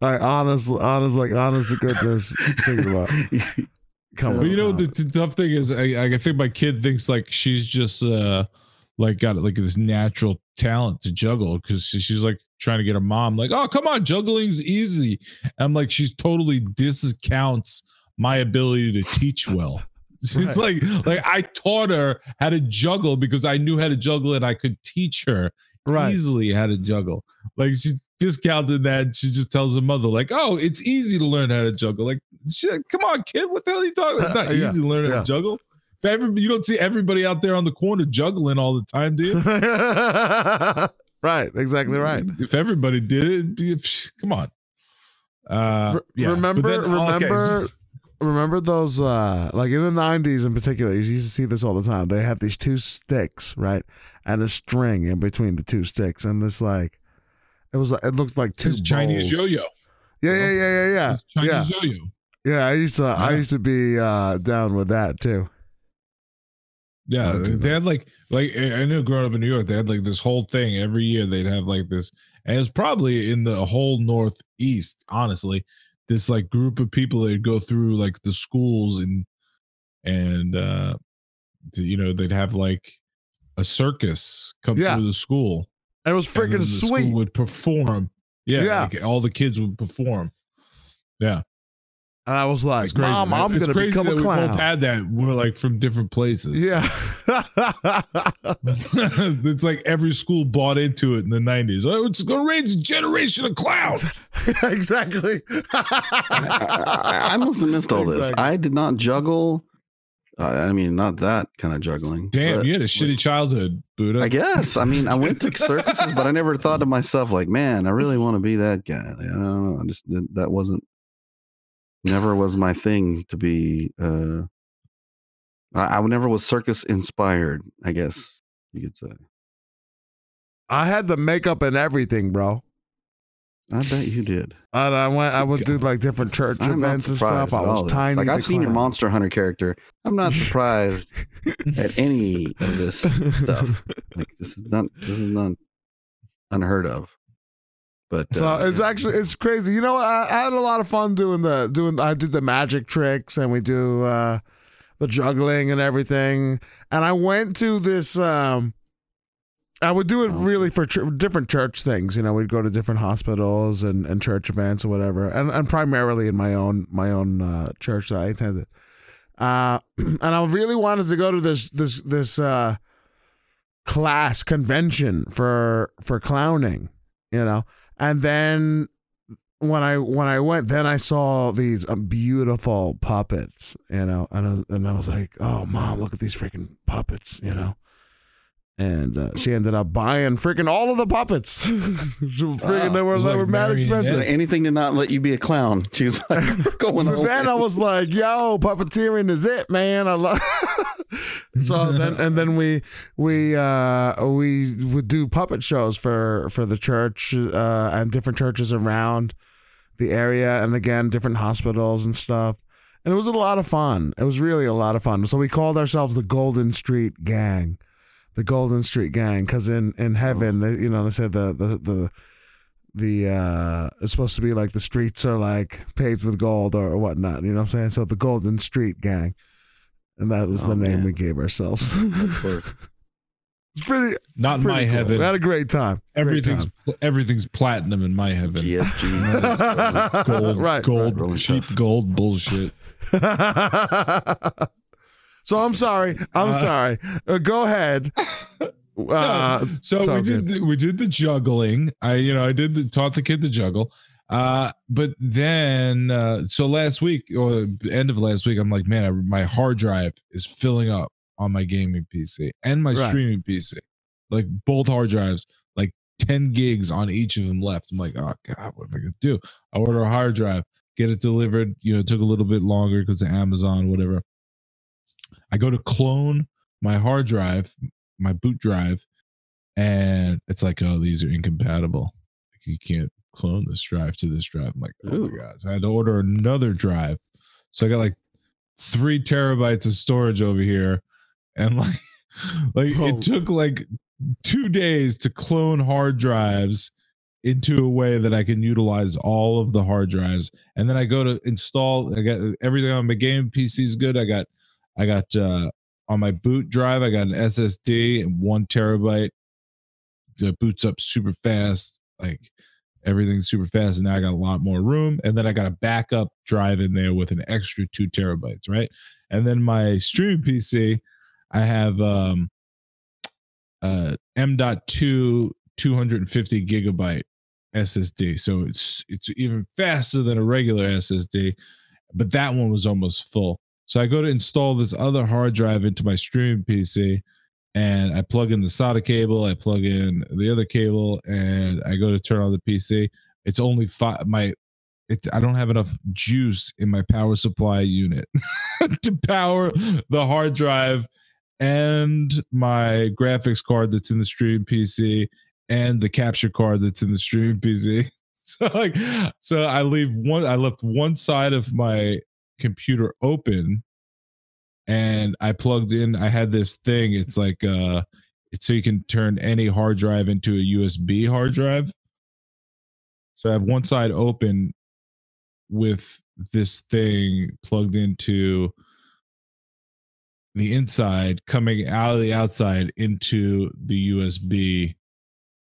I honestly, honest, like honest to goodness, thinking about coming. But you know the, the tough thing is, I, I think my kid thinks like she's just uh like got like this natural talent to juggle because she's like trying to get her mom like, oh come on, juggling's easy. I'm like, she's totally discounts my ability to teach well. She's like, like I taught her how to juggle because I knew how to juggle and I could teach her right. easily how to juggle. Like she discounted that. She just tells her mother, like, oh, it's easy to learn how to juggle. Like, shit, come on, kid. What the hell are you talking about? It's not Yeah, easy to learn how to juggle. Every, you don't see everybody out there on the corner juggling all the time, do you? right. Exactly right. If everybody did it, come on. Uh, yeah. Remember, then- oh, okay, remember, so- remember those uh like in the nineties in particular, you used to see this all the time. They have these two sticks, right? And a string in between the two sticks. And this like it was it looked like two Chinese yo-yo. Yeah, yeah, yeah, yeah, yeah. It's Yeah. Chinese yo-yo. Yeah. I used to I used to be uh down with that too. Yeah, do they had like like I I knew growing up in New York, they had like this whole thing every year. They'd have like this, and it's probably in the whole Northeast. Honestly, this like group of people that go through like the schools and and uh you know they'd have like a circus come Yeah. through the school. And it was and freaking the sweet. Would perform. Yeah, Yeah. like all the kids would perform. Yeah, And I was like, crazy. Mom, I'm It's gonna crazy become that a We both had that. We're like from different places. Yeah. it's like every school bought into it in the 90s. Oh, it's going to raise a generation of clowns. exactly. I, I must have missed all this. Exactly. I did not juggle. Uh, I mean, not that kind of juggling. Damn, you had a shitty childhood, Buddha. I guess. I mean, I went to circuses, but I never thought to myself, like, man, I really want to be that guy. I don't know. I just that, that wasn't never was my thing to be. uh I, I never was circus inspired. I guess you could say. I had the makeup and everything, bro. I bet you did. And I went. I would do like different church I'm events and stuff. I was all this. tiny. Like I've seen your. Monster Hunter character. I'm not surprised at any of this stuff. Like this is not. This is not unheard of. But So uh, it's actually it's crazy. You know, I, I had a lot of fun doing the doing. I did the magic tricks and we do uh the juggling and everything. And I went to this. um I would do it really for ch- different church things. You know, we'd go to different hospitals and, and church events or whatever, and and primarily in my own my own uh, church that I attended. Uh, and I really wanted to go to this this this uh, class convention for for clowning. You know, and then when I when I went, then I saw these um, beautiful puppets, you know, and I, was- and I was like, "Oh, mom, look at these freaking puppets," you know. And uh, she ended up buying freaking all of the puppets. freaking, they were, they like were mad marionette. expensive. anything to not let you be a clown. She was like, "We're going So then in." I was like, "Yo, puppeteering is it, man." I love. so then, and then we we uh we would do puppet shows for for the church uh and different churches around the area, and again different hospitals and stuff. And it was a lot of fun. It was really a lot of fun. So we called ourselves the Golden Street Gang, the Golden Street Gang, because in in heaven, they, you know, they said the the the the uh it's supposed to be like the streets are like paved with gold or, whatnot you know what i'm saying so the golden street gang and that was Oh, the name man. we gave ourselves Of course. it's pretty, Not in pretty my cool. heaven. we had a great time Great everything's everything's platinum in my heaven. GSG. Gold, Right, gold, right. cheap gold bullshit. So i'm sorry i'm Uh, sorry uh, go ahead uh so we did the, we did the juggling. I you know I did the taught the kid to juggle. Uh, but then uh, so last week or end of last week, I'm like, man, I, my hard drive is filling up on my gaming PC and my Right. streaming PC, like both hard drives, like 10 gigs on each of them left. I'm like, oh god, what am I gonna do? I order a hard drive. get it delivered. You know, it took a little bit longer because of Amazon, whatever. I go to clone my hard drive, my boot drive, and it's like, oh, these are incompatible. Like, you can't clone this drive to this drive. I'm like, oh Ooh. my god! So I had to order another drive. So I got like three terabytes of storage over here, and like, like Whoa. it took like two days to clone hard drives into a way that I can utilize all of the hard drives. And then I go to install. I got everything on my game PC is good. I got, I got uh on my boot drive. I got an SSD and one terabyte. It boots up super fast. Like everything's super fast. And now I got a lot more room. And then I got a backup drive in there with an extra two terabytes. Right. And then my streaming PC, I have um uh M.2 250 gigabyte SSD. So it's it's even faster than a regular SSD, but that one was almost full. So I go to install this other hard drive into my streaming PC and I plug in the SATA cable, I plug in the other cable and I go to turn on the PC. It's only five my it, I don't have enough juice in my power supply unit to power the hard drive and my graphics card that's in the stream PC and the capture card that's in the stream PC. So like so I leave one I left one side of my computer open and I plugged in I had this thing it's like uh it's so you can turn any hard drive into a USB hard drive. So I have one side open with this thing plugged into the inside coming out of the outside into the USB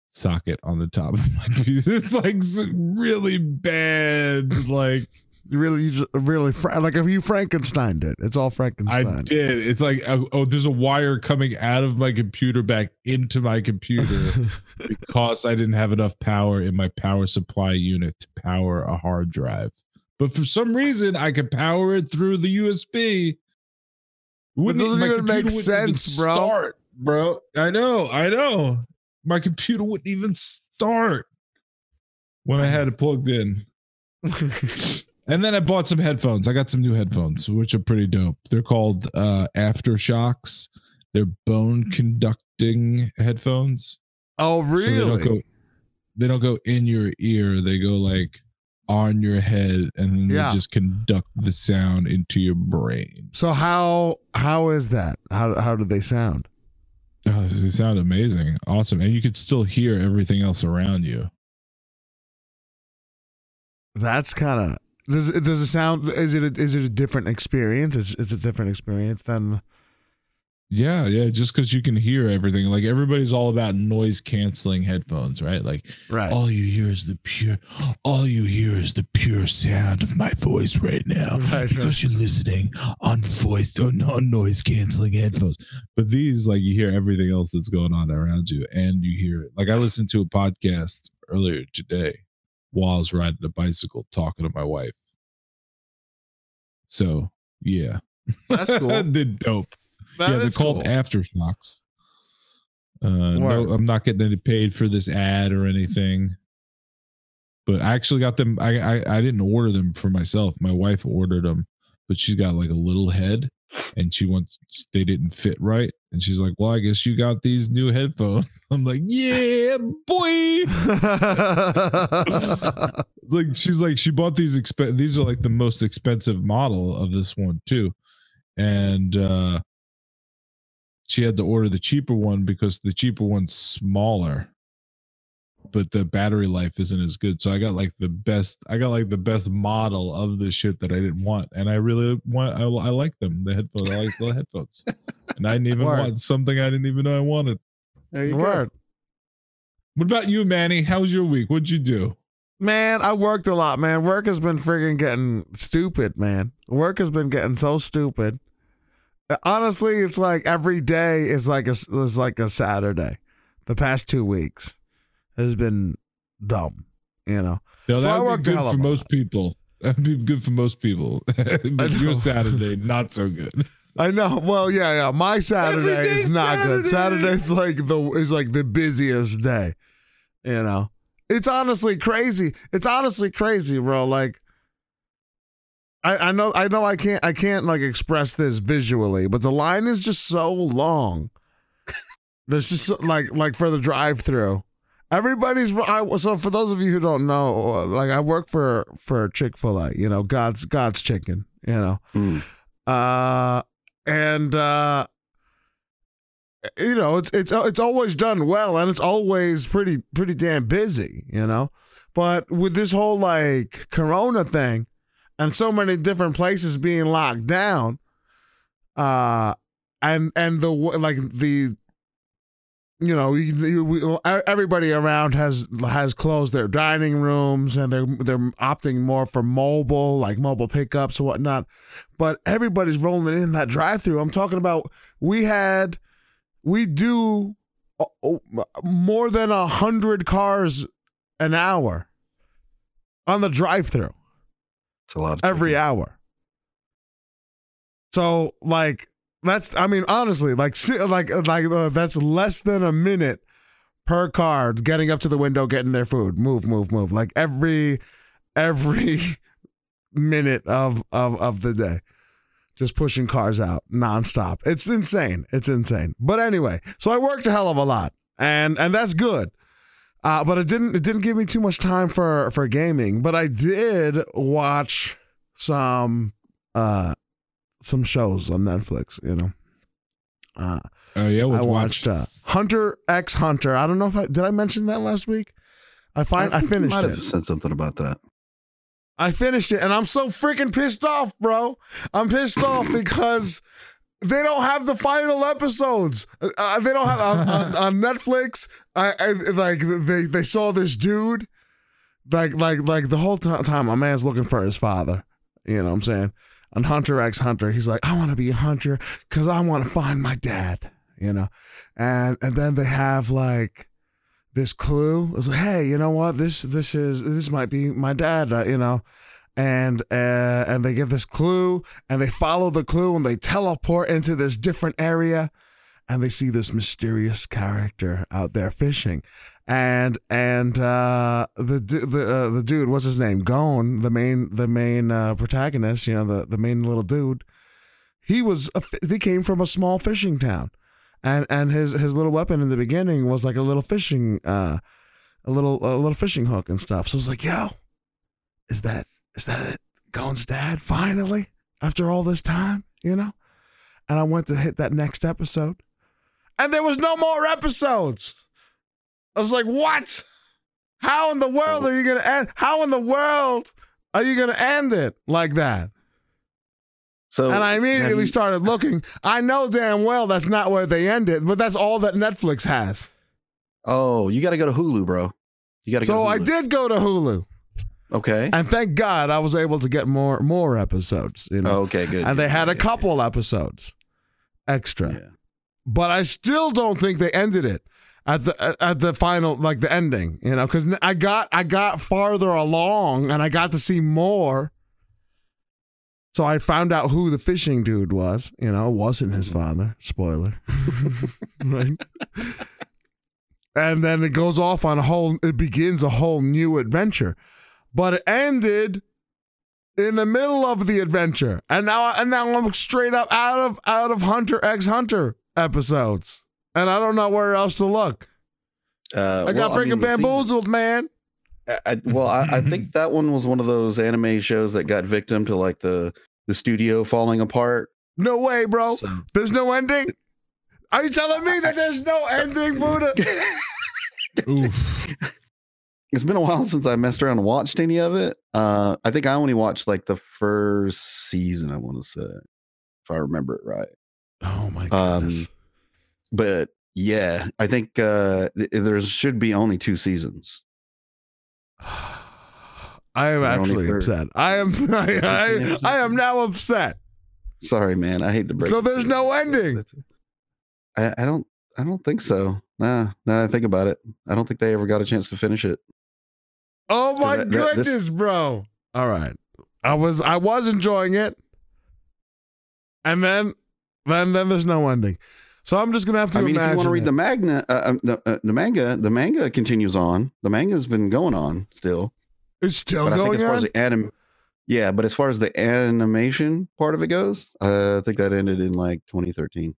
socket on the top of my piece. It's like really bad. Like Really, you just- really, fra- like if you Frankenstein it, it's all Frankenstein. I did. It's like oh, oh, there's a wire coming out of my computer back into my computer because I didn't have enough power in my power supply unit to power a hard drive. But for some reason, I could power it through the USB. Wouldn't doesn't even make wouldn't even sense, bro. Start, bro. I know, I know. My computer wouldn't even start when I had it plugged in. And then I bought some headphones. I got some new headphones, which are pretty dope. They're called uh AfterShokz. They're bone conducting headphones. oh, So they don't really? go they don't go in your ear. They go like on your head and then Yeah. they just conduct the sound into your brain. So how how is that? How how do they sound? Oh, they sound amazing. Awesome. And you could still hear everything else around you. That's kind of does it does it sound is it a, is it a different experience? It's it's a different experience than Yeah, yeah. Just because you can hear everything. Like everybody's all about noise canceling headphones, right? Like right. all you hear is the pure all you hear is the pure sound of my voice right now Right, because you're listening on voice on, on noise canceling headphones but these like you hear everything else that's going on around you and you hear it like i listened to a podcast earlier today while i was riding a bicycle talking to my wife so yeah That's cool. they're dope That yeah, they're called cool. AfterShokz. Uh, no, I'm not getting any paid for this ad or anything. But I actually got them. I, I I didn't order them for myself. My wife ordered them, but she's got like a little head, and she wants they didn't fit right, and she's like, "Well, I guess you got these new headphones." I'm like, "Yeah, boy." It's like she's like she bought these exp- these are like the most expensive model of this one too and uh she had to order the cheaper one because the cheaper one's smaller but the battery life isn't as good so i got like the best i got like the best model of the shit that i didn't want and i really want i, I like them the headphones i like the headphones and i didn't even Word. want something i didn't even know i wanted There you Word. what about you manny how was your week what'd you do Man, I worked a lot, man. Work has been freaking getting stupid, man. Work has been getting so stupid. Uh, honestly, it's like every day is like a is like a Saturday. The past two weeks has been dumb, you know. No, So I that would be good for most people. That'd be good for most people. but your Saturday, not so good. I know. Well, yeah, yeah. My Saturday is not good. Saturday. Saturday's like the is like the busiest day. You know, it's honestly crazy. It's honestly crazy, bro. Like, I, I know I know I can't I can't like express this visually, but the line is just so long. There's just like like for the drive through. Everybody's I, so for those of you who don't know, like I work for for Chick Fil A, you know, God's God's chicken, you know, Mm. uh, and uh, you know it's it's it's always done well, and it's always pretty pretty damn busy, you know. But with this whole like Corona thing, and so many different places being locked down, uh, and and the like the you know you- you- we- everybody around has has closed their dining rooms and they're they're opting more for mobile like mobile pickups and whatnot but everybody's rolling in that drive through i'm talking about we had we do uh, uh, more than a hundred cars an hour on the drive through It's a lot. Every hour. So like that's I mean honestly like like like uh, that's less than a minute per car getting up to the window getting their food. Move move move. Like every every minute of of of the day. Just pushing cars out nonstop. It's insane. It's insane. But anyway so I worked a hell of a lot and and that's good. Uh, but it didn't it didn't give me too much time for for gaming. But I did watch some uh some shows on Netflix. You know, uh, Oh yeah, I what's watched uh, Hunter X Hunter. I don't know if I did I mention that last week. I find I, think you finished might it. have said something about that. I finished it, and I'm so freaking pissed off, bro. I'm pissed off because they don't have the final episodes. Uh, they don't have on, on, on Netflix. I, I like they they saw this dude, like like like the whole ti- time. My man's looking for his father. You know what I'm saying? On Hunter X Hunter, he's like, I want to be a hunter because I want to find my dad. You know, and and then they have like this clue. It's like, hey, you know what? This this is this might be my dad. Uh, you know, and uh, and they get this clue, and they follow the clue, and they teleport into this different area, and they see this mysterious character out there fishing, and and uh, the the uh, the dude, what's his name? Gon, the main the main uh, protagonist, you know, the the main little dude. He was a, he came from a small fishing town, and and his his little weapon in the beginning was like a little fishing uh a little a little fishing hook and stuff. So it's like, yo, is that is that Gon's dad finally after all this time, you know? And I went to hit that next episode, and there was no more episodes. I was like, what? How in the world are you gonna end? How in the world are you gonna end it like that? So And I immediately you- started looking. I know damn well that's not where they ended, it, but that's all that Netflix has. Oh, you got to go to Hulu, bro. You got to. So go to I did go to Hulu, Okay. and thank God I was able to get more more episodes. You know, Oh, okay. Good. and they had a couple episodes extra. But I still don't think they ended it at the at- the final like the ending. You know, because I got I got farther along and I got to see more. So I found out who the fishing dude was. You know, it wasn't his father. Spoiler. right. And then it goes off on a whole. It begins a whole new adventure, but it ended in the middle of the adventure, and now and now I'm straight up out of out of Hunter X Hunter episodes, and I don't know where else to look. Uh, I got well, freaking mean, the season- bamboozled, man. I, I- well, I, I think that one was one of those anime shows that got victim to like the the studio falling apart. No way, bro. So- There's no ending. Are you telling me that there's no ending, Buddha? Oof. it's been a while since I messed around and watched any of it. Uh, I think I only watched like the first season. I want to say, if I remember it right. Oh my Um, goodness. But yeah, I think uh, th- there should be only two seasons. I am They're actually upset. I am. I, I, I am now upset. Sorry, man. I hate to break. So there's no ending. I, I don't. I don't think so. Nah. Now that I think about it, I don't think they ever got a chance to finish it. Oh my that- that- this- goodness, bro. All right. I was I was enjoying it. And then then then there's no ending. So I'm just gonna have to I mean, if you want to read it. the magna, uh, um, the uh, the manga, the manga continues on. The manga's been going on still. It's still But I think going as far as the anim, Yeah, but as far as the animation part of it goes, uh, I think that ended in like 2013.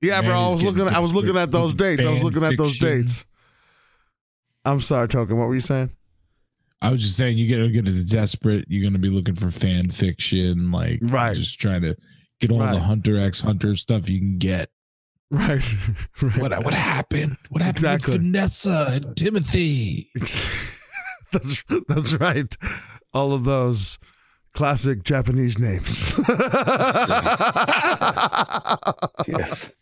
Yeah, Man, bro. I was looking. I was looking at those dates. I was fan looking at those fiction. dates. I'm sorry, token. What were you saying? I was just saying you get get a desperate. You're gonna be looking for fan fiction, like Right. Just trying to get all Right. the Hunter X Hunter stuff you can get. Right. right. What what happened? What happened Exactly. with Vanessa and Timothy? that's that's right. All of those classic Japanese names. Yes.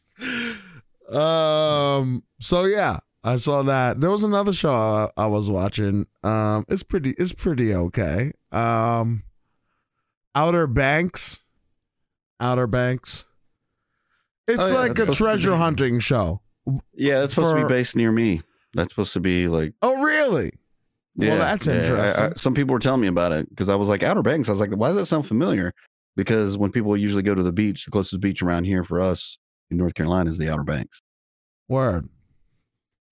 Um. So yeah, I saw that. There was another show I, I was watching. Um. It's pretty. It's pretty okay. Um. Outer Banks. Outer Banks. It's Oh, yeah, like a treasure hunting show. Yeah, that's supposed to be based near me. That's supposed to be like. Oh, really? Yeah, well, that's yeah, I- interesting. I- some people were telling me about it because I was like Outer Banks. I was like, why does that sound familiar? Because when people usually go to the beach, the closest beach around here for us in North Carolina is the Outer Banks. Word.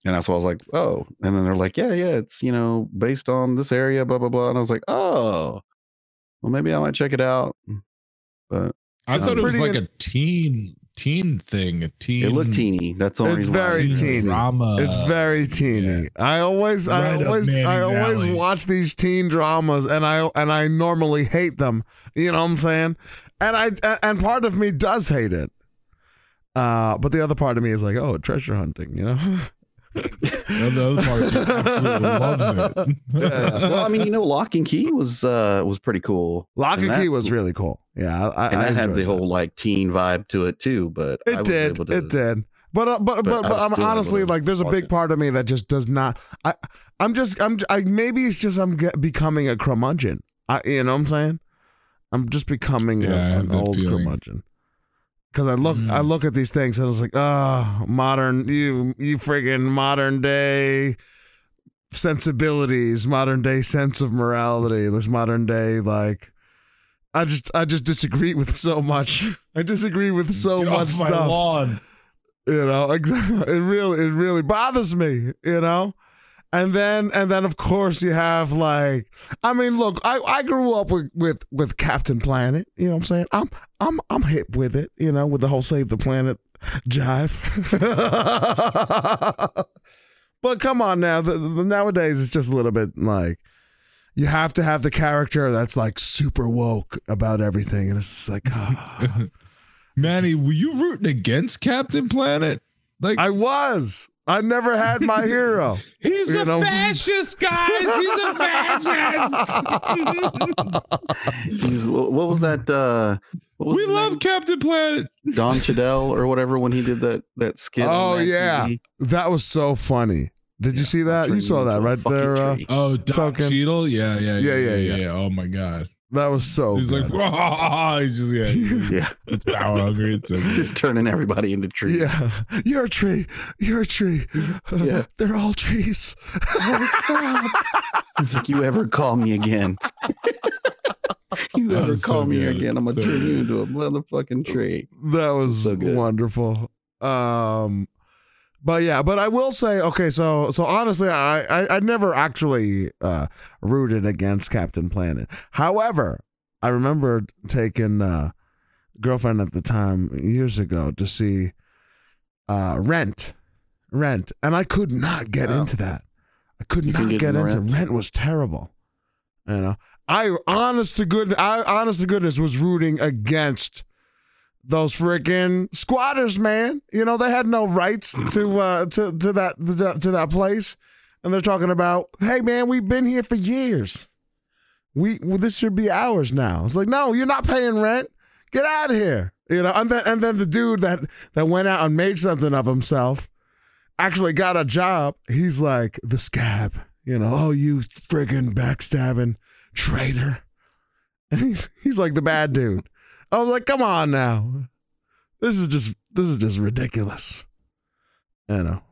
And that's why I was like, oh. And then they're like, yeah, yeah, it's you know based on this area, blah blah blah. And I was like, oh, well maybe I might check it out. But I thought it was like in- a teen teen thing. A teen. it looked teeny. That's all. It's reason why I very didn't teen know. teeny. drama. It's very teeny. yeah. I always, I Right up always, I always alley. watch these teen dramas, and I and I normally hate them. You know what I'm saying? And I and part of me does hate it. Uh, but the other part of me is like, oh, treasure hunting. You know? And the other part absolutely loves it. Yeah. well, I mean, you know, Locke and Key was uh was pretty cool. Lock and And that- Key was really cool. Yeah, I, and I that had the that. whole like teen vibe to it too. But It was did. able to- It did. But uh, but But but, I but was I'm honestly like there's a big it. part of me that just does not. I I'm just I'm I maybe it's just I'm get, becoming a curmudgeon. I you know what I'm saying? I'm just becoming Yeah, I have an old feeling. curmudgeon. Because I look I Mm. look at these things and I was like, oh, modern you you friggin' modern day sensibilities, modern day sense of morality, this modern day like. I just I just disagree with so much. I disagree with so Get much off my stuff. lawn. You know. It really, it really bothers me. You know, and then, and then, of course, you have like, I mean, look, I, I grew up with, with, with Captain Planet. You know what I'm saying? I'm, I'm, I'm hip with it. You know, with the whole Save the Planet jive. but come on now, the, the, nowadays it's just a little bit like. You have to have the character that's like super woke about everything, and it's just like, ah. Manny, were you rooting against Captain Planet? Like I was. I never had my hero. he's you a know- fascist, guys. He's a fascist. He's, what what was that? Uh, what was we love name? Captain Planet. Don Cheadle or whatever when he did that that skit. Oh, Mad yeah. TV. That was so funny. Did you see that? You saw that right there. Uh. Oh, Doc Token. Cheadle? Yeah, yeah, Yeah, yeah, yeah, yeah, Oh my god. That was so. He's like, good. "Wah!" he's just yeah, he's yeah, power hungry. It's so good. just turning everybody into trees. yeah, you're a tree. You're a tree. Yeah. They're all trees. He's like, you ever call me again? you ever was so call me good. again? I'm gonna So turn good. you into a motherfucking tree. That was So wonderful. Um, but yeah, but I will say, okay, so so honestly, I I, I never actually uh, rooted against Captain Planet. However, I remember taking uh, girlfriend at the time years ago to see uh, Rent, Rent, and I could not get Wow. into that. I could You not get, get into Rent? Rent. Was terrible. You know, I honest to good, I honest to goodness was rooting against those freaking squatters, man. You know, they had no rights to uh to to that to, to that place. And they're talking about, "Hey man, we've been here for years. We well, this should be ours now." It's like, "No, you're not paying rent. Get out of here." You know, and then and then the dude that that went out and made something of himself actually got a job. He's like the scab, you know, "Oh, you friggin' backstabbing traitor." And he's he's like the bad dude. I was like, come on now. This is just this is just ridiculous. You know.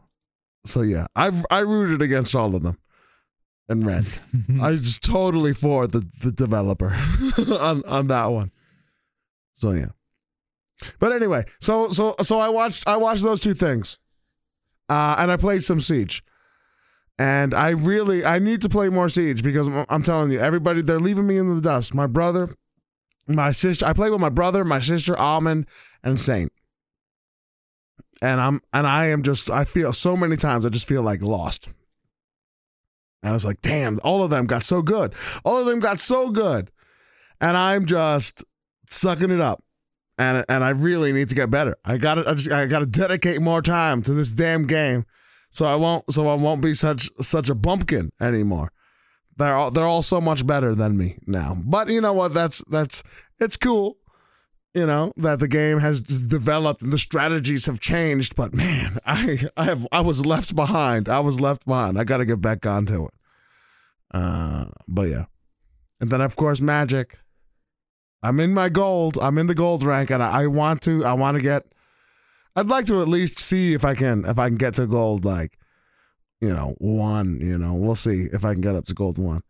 So yeah, I I rooted against all of them. And Rent. I was totally for the, the developer on, on that one. So yeah. But anyway, so so so I watched I watched those two things. Uh and I played some Siege. And I really I need to play more Siege because I'm- I'm telling you, everybody they're leaving me in the dust. My brother, my sister. I play with my brother, my sister, Almond, and Saint. And I'm and I am just I feel so many times I just feel like lost. And I was like, damn, all of them got so good. All of them got so good. And I'm just sucking it up. And and I really need to get better. I got to I just I got to dedicate more time to this damn game. So I won't so I won't be such such a bumpkin anymore. They're all they're all so much better than me now. But you know what? That's that's it's cool. You know that the game has developed and the strategies have changed. But man, I I have I was left behind. I was left behind. I got to get back onto it. Uh, but yeah, and then of course Magic. I'm in my gold. I'm in the gold rank, and I, I want to. I want to get. I'd like to at least see if I can if I can get to gold like, you know, one. You know, we'll see if I can get up to gold one.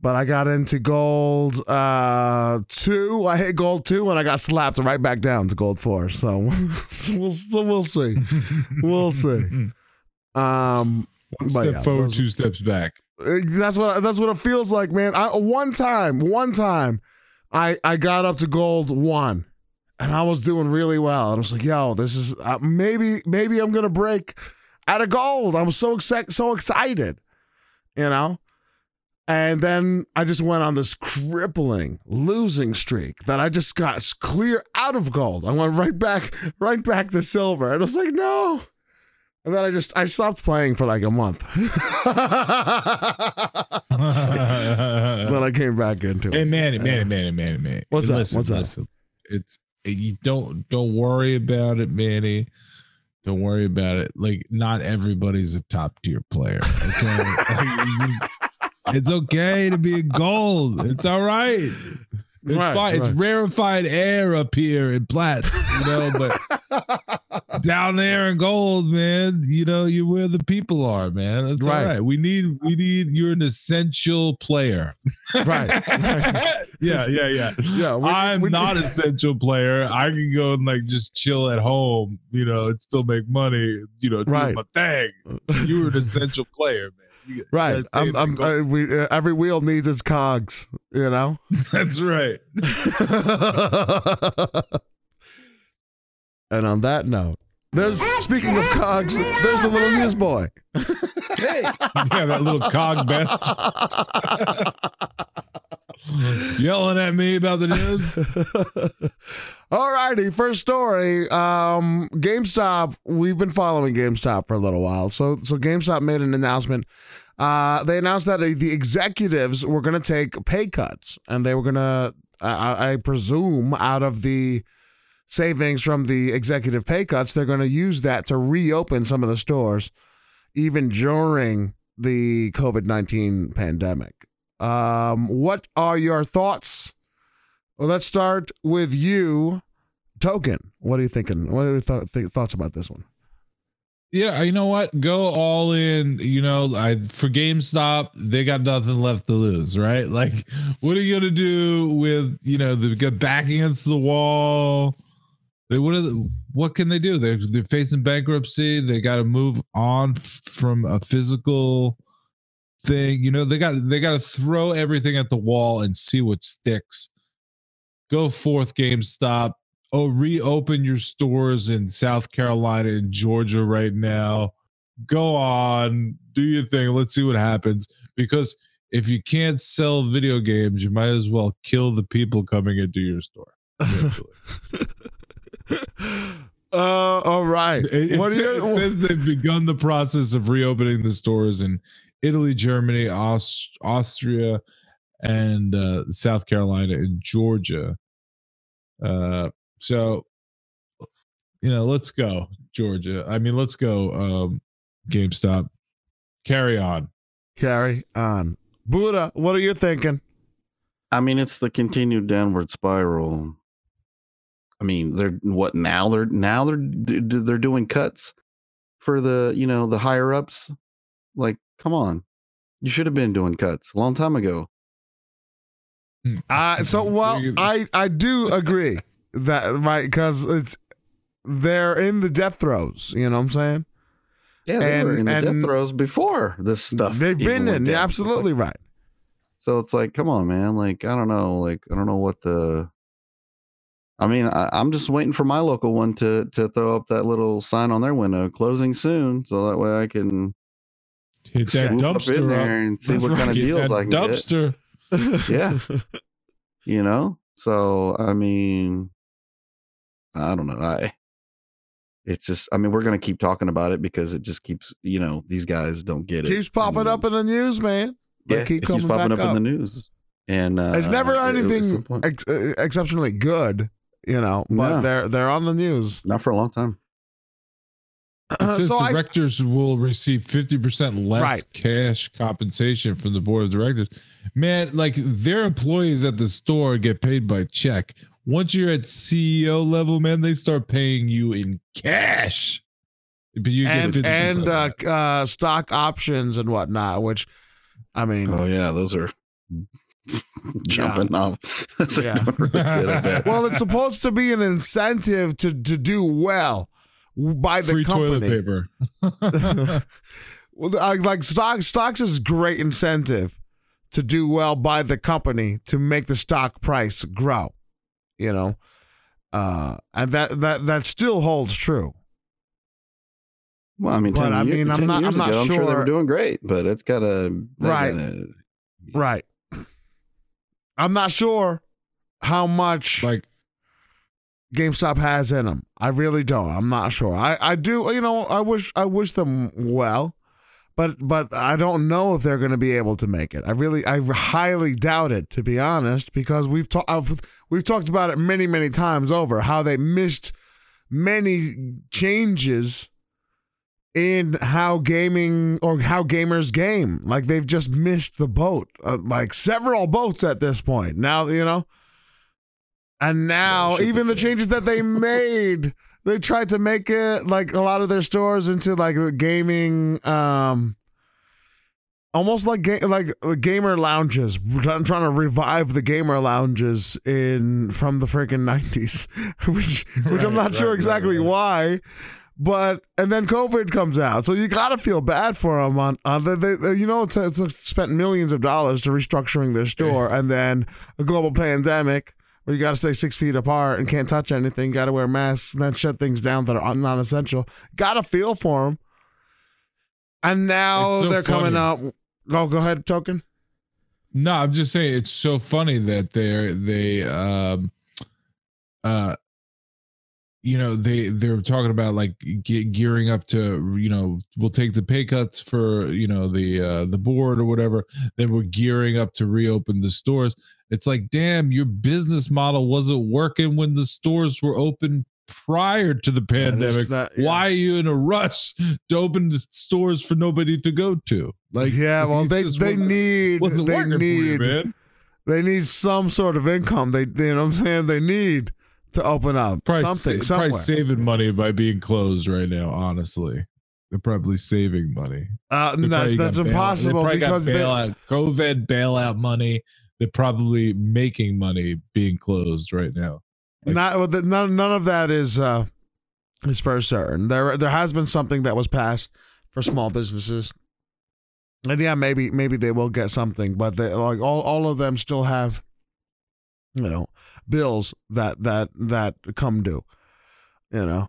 But I got into gold uh two. I hit gold two, and I got slapped right back down to gold four. So, we'll so we'll see. We'll see. Um, One step yeah, forward, those- two steps back. Uh, That's what that's what it feels like, man. I one time, one time, I I got up to gold one, and I was doing really well. And I was like, "Yo, this is uh, maybe maybe I'm gonna break out of gold." I was so exci- so excited, you know. And then I just went on this crippling losing streak that I just got clear out of gold. I went right back right back to silver, and I was like, "No." And then I just I stopped playing for like a month. then I came back into it. Hey it. Manny, Manny, Manny, Manny, Manny. What's up? listen, What's up? listen. It's you don't don't worry about it, Manny. Don't worry about it. Like not everybody's a top tier player. Okay, Like, just- it's okay to be a gold. It's all right. It's Right, fine. It's rarefied air up here in Platts, you know, but down there in gold, man, you know, you're where the people are, man. That's Right. all right. We need we need you're an essential player. right, right. yeah, yeah, yeah. Yeah, we- I'm we- not an essential player. I can go and like just chill at home, you know, and still make money, you know, do Right. my thing. You're an essential player, man. You- Right. I'm, I'm, goal. uh, we, uh, every wheel needs its cogs, you know? That's right. and on that note, there's speaking of cogs, there's the little newsboy. Hey. Yeah, that little cog best yelling at me about the news. All righty, first story. Um, GameStop. We've been following GameStop for a little while. So, so GameStop made an announcement. Uh, they announced that uh, the executives were going to take pay cuts, and they were going to, I, I presume, out of the savings from the executive pay cuts, they're going to use that to reopen some of the stores, even during the COVID nineteen pandemic. Um, what are your thoughts? Well, let's start with you, Token. What are you thinking? What are your th- th- thoughts about this one? Yeah, you know what? Go all in. You know, I for GameStop, they got nothing left to lose, right? Like, what are you gonna do with you know they got back against the wall? They what are the, what can they do? They're they're facing bankruptcy. They got to move on from a physical thing. You know, they got they got to throw everything at the wall and see what sticks. Go forth, GameStop oh reopen your stores in south carolina and georgia right now go on do your thing let's see what happens because if you can't sell video games you might as well kill the people coming into your store. Uh, all right. it, it what sa- are your, it says they've begun the process of reopening the stores in italy germany Aust- austria and uh, south carolina and georgia uh, so you know let's go georgia i mean let's go um gamestop carry on carry on? Buddha, what are you thinking? I mean, it's the continued downward spiral. I mean, they're what now? They're now they're d- d- they're doing cuts for the you know the higher ups. Like, come on, you should have been doing cuts a long time ago. Hmm. I so well, I I do agree that right because it's they're in the death throes. You know what I'm saying? Yeah, they And- were in the death throes before this stuff. They've been in. down. You're like- absolutely right. So it's like, come on, man. Like, I don't know. Like, I don't know what the. I mean, I, I'm just waiting for my local one to to throw up that little sign on their window, closing soon, so that way I can Hit that swoop up in dumpster there up. and see That's what kind of Get deals that I can get. dumpster. Yeah. You know, so I mean, I don't know. I it's just, I mean, we're gonna keep talking about it because it just keeps, you know, these guys don't get it. Keeps popping up in the news, man. They yeah, keep it coming keeps popping back up, up. in the news, and uh, it's never it- it anything some ex- uh, exceptionally good, you know, but No. they're they're on the news. not for a long time. It says so I, directors will receive 50% less Right. cash compensation from the board of directors. Man, like their employees at the store get paid by check. Once you're at CEO level, man, they start paying you in cash. But you and 50% and uh, uh, stock options and whatnot, which I mean, Oh yeah, those are jumping off. Those are Yeah. really good, I bet. well, it's supposed to be an incentive to to do well by the free toilet company. paper. Well, I- like stocks, stocks is great incentive to do well by the company to make the stock price grow. You know, uh, and that that that still holds true. Well, I mean, But 10 I year- mean, I'm not- years I'm not ago, I'm sure they sure- were doing great, but it's got a Right. Right. I'm not sure how much like GameStop has in them. I really don't. I'm not sure. I, I do. You know, I wish I wish them well, but but I don't know if they're going to be able to make it. I really I highly doubt it to be honest because we've talked we've talked about it many many times over how they missed many changes in how gaming or how gamers game. Like they've just missed the boat, uh, like several boats at this point. Now you know. And now, Yeah, even the changes that they made, they tried to make it like a lot of their stores into like gaming, um, almost like ga- like uh, gamer lounges. I'm trying to revive the gamer lounges in from the freaking nineties, which which I'm Right, not sure exactly right, right. why. But and then COVID comes out, so you gotta feel bad for them. On on the, they, you know, it's, it's spent millions of dollars to restructuring their store, and then a global pandemic where you gotta stay six feet apart and can't touch anything, gotta wear masks, and then shut things down that are non-essential. Gotta feel for them. And now so they're coming funny. out. Go go ahead, token. No, I'm just saying it's so funny that they're they um uh you know they they're talking about like ge- gearing up to you know we'll take the pay cuts for you know the uh the board or whatever. Then we're gearing up to reopen the stores. It's like damn your business model wasn't working when the stores were open prior to the pandemic. is- that- why are you in a rush to open the stores for nobody to go to? Like yeah, well, they they need they working for you, man. they need some sort of income. They you know what I'm saying? They need to open up Probably, something sa- probably saving money by being closed right now. Honestly, they're probably saving money. uh, They that, probably that's bail- impossible they because got they, COVID bailout money. They're probably making money being closed right now. like- not well, the, none none of that is uh is for certain. There there has been something that was passed for small businesses. And yeah, maybe maybe they will get something, but they like all, all of them still have you know bills that that that come due. You know.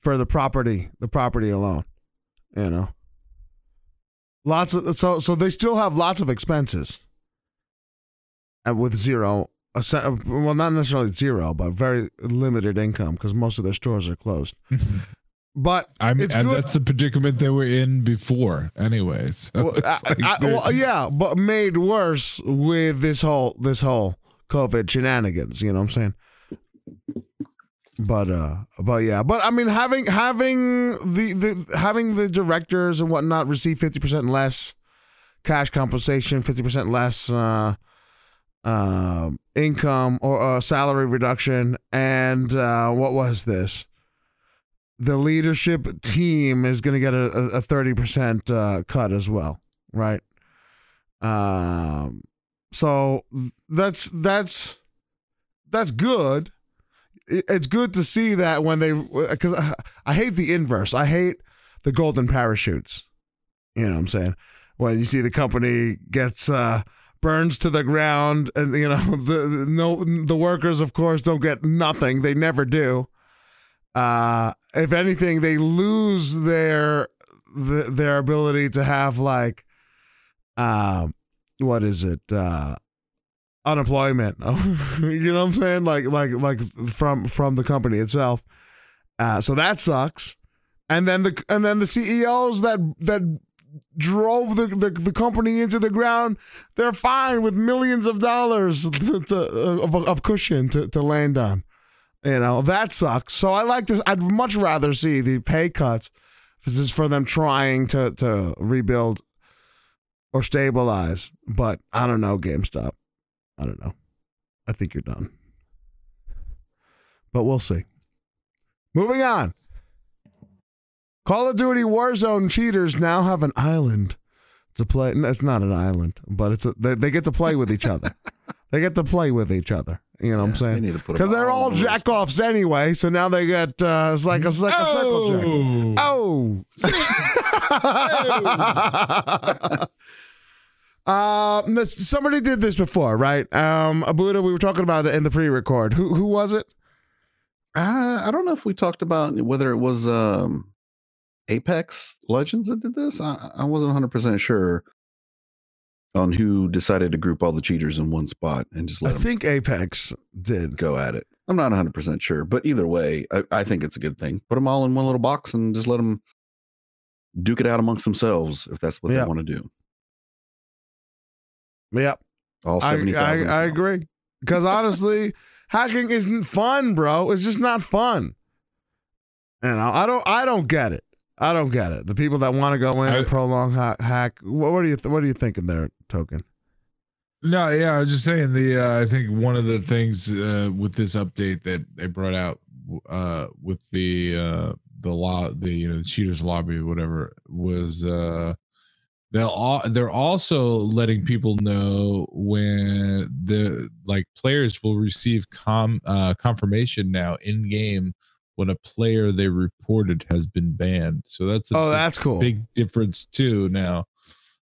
For the property, the property alone. You know. Lots of so so they still have lots of expenses. And with zero a well, not necessarily zero, but very limited income because most of their stores are closed. But I mean, It's and good- that's the predicament they were in before, anyways. So well, like well, yeah, but made worse with this whole this whole COVID shenanigans. You know what I'm saying? But uh, but yeah, but I mean, having having the the having the directors and whatnot receive fifty percent less cash compensation, fifty percent less uh, uh, income or uh, salary reduction, and uh, what was this? The leadership team is going to get a thirty percent uh, cut as well, right? Um, so that's that's that's good. It's good to see that when they because I, I hate the inverse. I hate the golden parachutes. You know what I'm saying? When you see the company gets uh, burns to the ground, and you know the, no the workers, of course, don't get nothing. They never do. Uh, if anything, they lose their the, their ability to have like, um, what is it? Uh, unemployment. you know what I'm saying? Like like like from from the company itself. Uh, so that sucks. And then the and then the CEOs that that drove the, the, the company into the ground, they're fine with millions of dollars to, to, of, of cushion to, to land on. You know, that sucks. So I like this. I'd much rather see the pay cuts just for them trying to, to rebuild or stabilize. But I don't know, GameStop. I don't know. I think you're done. But we'll see. Moving on. Call of Duty Warzone cheaters now have an island to play. No, It's not an island, but it's a, they, they get to play with each other. they get to play with each other. You know what I'm They saying? need to put 'em Because they're all on the list. jack offs anyway. So now they get uh, it's like a, it's like a circle jerk. Oh, Oh. This, somebody did this before, right? Um, Abuda, we were talking about it in the pre-record. Who who was it? Uh, I don't know if we talked about whether it was um, Apex Legends that did this. I, I wasn't 100% sure on who decided to group all the cheaters in one spot and just I let them think Apex did. go at it. I'm not 100% sure, but either way, I, I think it's a good thing. Put them all in one little box and just let them duke it out amongst themselves if that's what Yeah. they want to do. Yep, All I, 70,000. I, I accounts. agree. Because honestly, hacking isn't fun, bro. It's just not fun. You know, I don't I don't get it. I don't get it. The people that want to go in and prolong hack, hack what, what are you th- what are you thinking there, token? No, yeah, I was just saying the. Uh, I think one of the things uh, with this update that they brought out uh, with the uh, the law, the you know the cheaters lobby, whatever, was uh, they'll all they're also letting people know when the like players will receive com uh, confirmation now in game when a player they reported has been banned. So that's a Oh, that's cool. big difference too now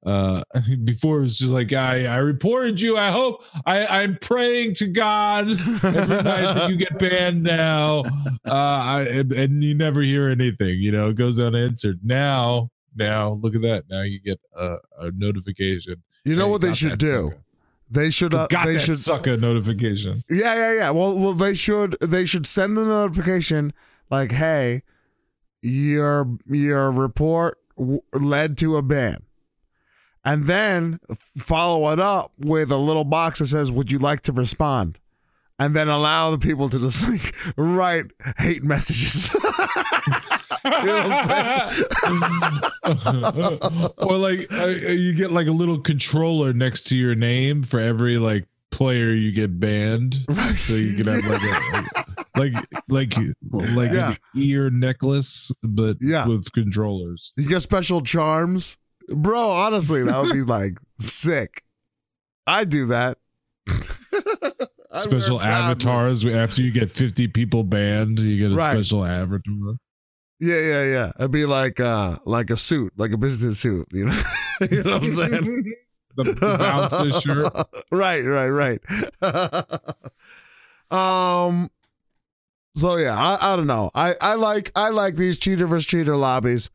uh before it was just like i i reported you i hope i i'm praying to god every night that you get banned now uh I, and, and you never hear anything you know it goes unanswered now now look at that now you get a, a notification You know what they should do? sucker. They should uh, got they that should sucker notification Yeah, yeah, yeah. Well, well, they should they should send the notification like, "Hey, your your report w- led to a ban," and then follow it up with a little box that says, "Would you like to respond?" And then allow the people to just like write hate messages. Know or like uh, you get like a little controller next to your name for every like player you get banned right. so you can have like a like like like Yeah. an ear necklace but Yeah. with controllers You get special charms, bro. Honestly, that would be like sick. I do that. Special avatars after you get 50 people banned you get a Right. special avatar Yeah, yeah, yeah. It'd be like uh like a suit, like a business suit, you know. you know what I'm saying? the, the bouncer shirt right, right, right. um so yeah, I, I don't know. I, I like I like these cheater versus cheater lobbies.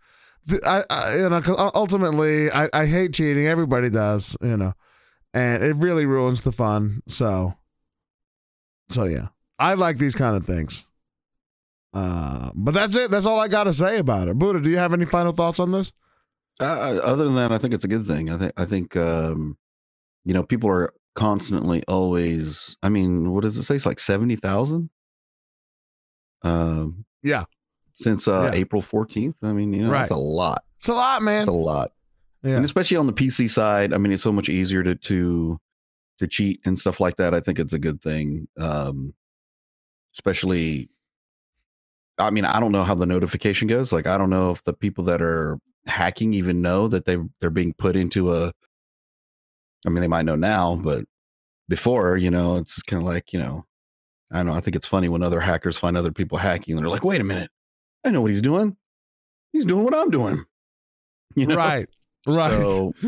The- I, I you know 'cause u- ultimately I, I hate cheating. Everybody does, you know, and it really ruins the fun. So so yeah, I like these kind of things. Uh, but that's it. That's all I got to say about it. Buddha, do you have any final thoughts on this? Uh, other than that, I think it's a good thing. I think I think um, you know people are constantly always. I mean, what does it say? It's like seventy thousand. Um, Yeah. Since uh, Yeah. April fourteenth. I mean, you know, that's a lot. It's a lot, man. It's a lot, Yeah. and especially on the PC side. I mean, it's so much easier to to to cheat and stuff like that. I think it's a good thing. Um, especially, I mean, I don't know how the notification goes. Like, I don't know if the people that are hacking even know that they they're being put into a. I mean, they might know now, but before, you know, it's kind of like you know, I don't know. I think it's funny when other hackers find other people hacking, and they're like, "Wait a minute, I know what he's doing." he's doing what I'm doing. You know? Right. Right. So,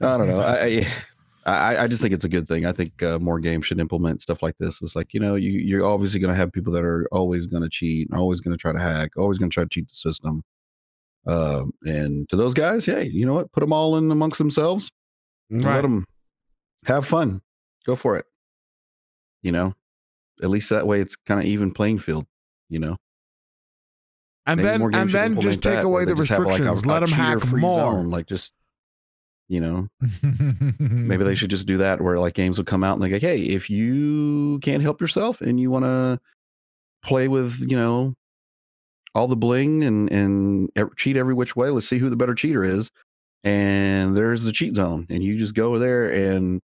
I don't know. I, I I just think it's a good thing. I think uh, more games should implement stuff like this. It's like you know, you you're obviously going to have people that are always going to cheat, always going to try to hack, always going to try to cheat the system. Um, and to those guys, hey, you know what? Put them all in amongst themselves. and Let them have fun. Go for it. You know, at least that way it's kind of even playing field. You know, And Maybe then and then just take that, away the have, like, a- restrictions. a Let them hack more. zone, Like just you know, maybe they should just do that where like games will come out and they go, hey, if you can't help yourself and you want to play with, you know, all the bling and and cheat every which way, let's see who the better cheater is. And there's the cheat zone, and you just go there and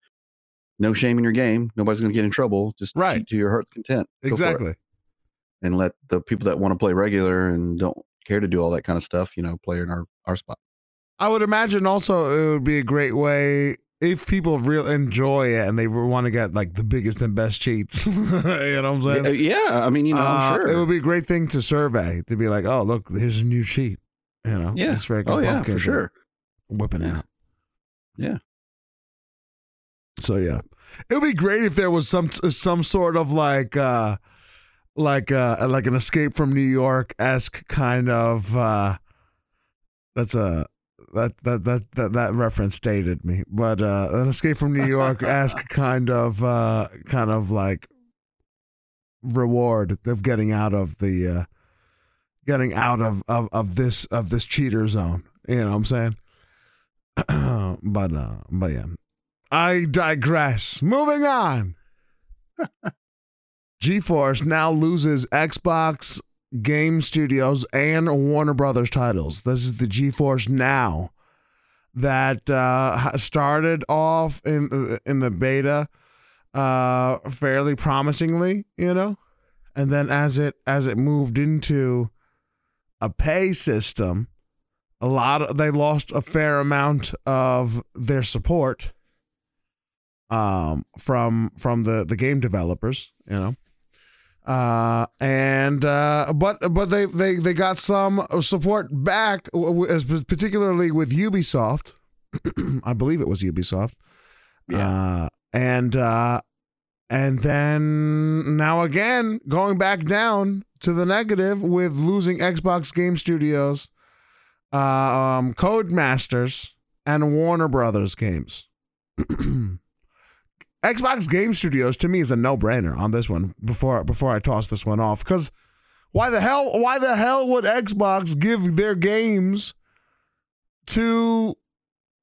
no shame in your game. Nobody's going to get in trouble. Just Right. cheat to your heart's content. Go. Exactly. And let the people that want to play regular and don't care to do all that kind of stuff, you know, play in our our spot. I would imagine also it would be a great way if people real enjoy it and they want to get like the biggest and best cheats. you know what I'm saying? Yeah, yeah, I mean, you know, I'm Uh, sure It would be a great thing to survey to be like, oh, look, here's a new cheat. You know, Yeah. It's freaking Oh yeah, for sure. Whipping Yeah. out. Yeah. So yeah, it would be great if there was some some sort of like uh like uh like an escape from New York esque kind of uh that's a that that that that that reference dated me, but uh an escape from New York esque kind of uh kind of like reward of getting out of the uh getting out of of of this of this cheater zone. You know what I'm saying? but uh but yeah. I digress. Moving on. GeForce now loses Xbox Game Studios and Warner Brothers titles. This is the GeForce Now that uh, started off in uh, in the beta uh, fairly promisingly, you know, and then as it as it moved into a pay system, a lot of, they lost a fair amount of their support um from from the the game developers you know uh and uh but but they they they got some support back w- w- as particularly with Ubisoft. I believe it was Ubisoft. Uh and uh and then now again going back down to the negative with losing Xbox Game Studios uh, um Codemasters and Warner Brothers games Xbox Game Studios to me is a no-brainer on this one before before I toss this one off cuz why the hell why the hell would Xbox give their games to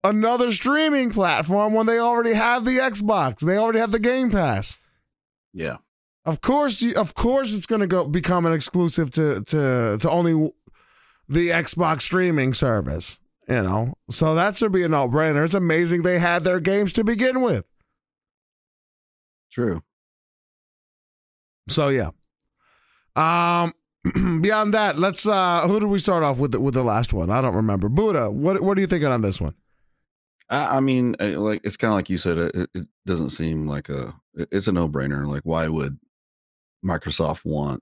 another streaming platform when they already have the Xbox? They already have the Game Pass. Yeah. Of course, you- of course, it's going to go become an exclusive to to to only the Xbox streaming service. You know, so that should be a no brainer. It's amazing they had their games to begin with. True. So yeah. Um. Beyond that, let's. uh Who do we start off with? The, with the last one, I don't remember. Buddha, what what are you thinking on this one? I, I mean, uh, like it's kind of like you said. It, it- doesn't seem like a. It's a no brainer. Like, why would Microsoft want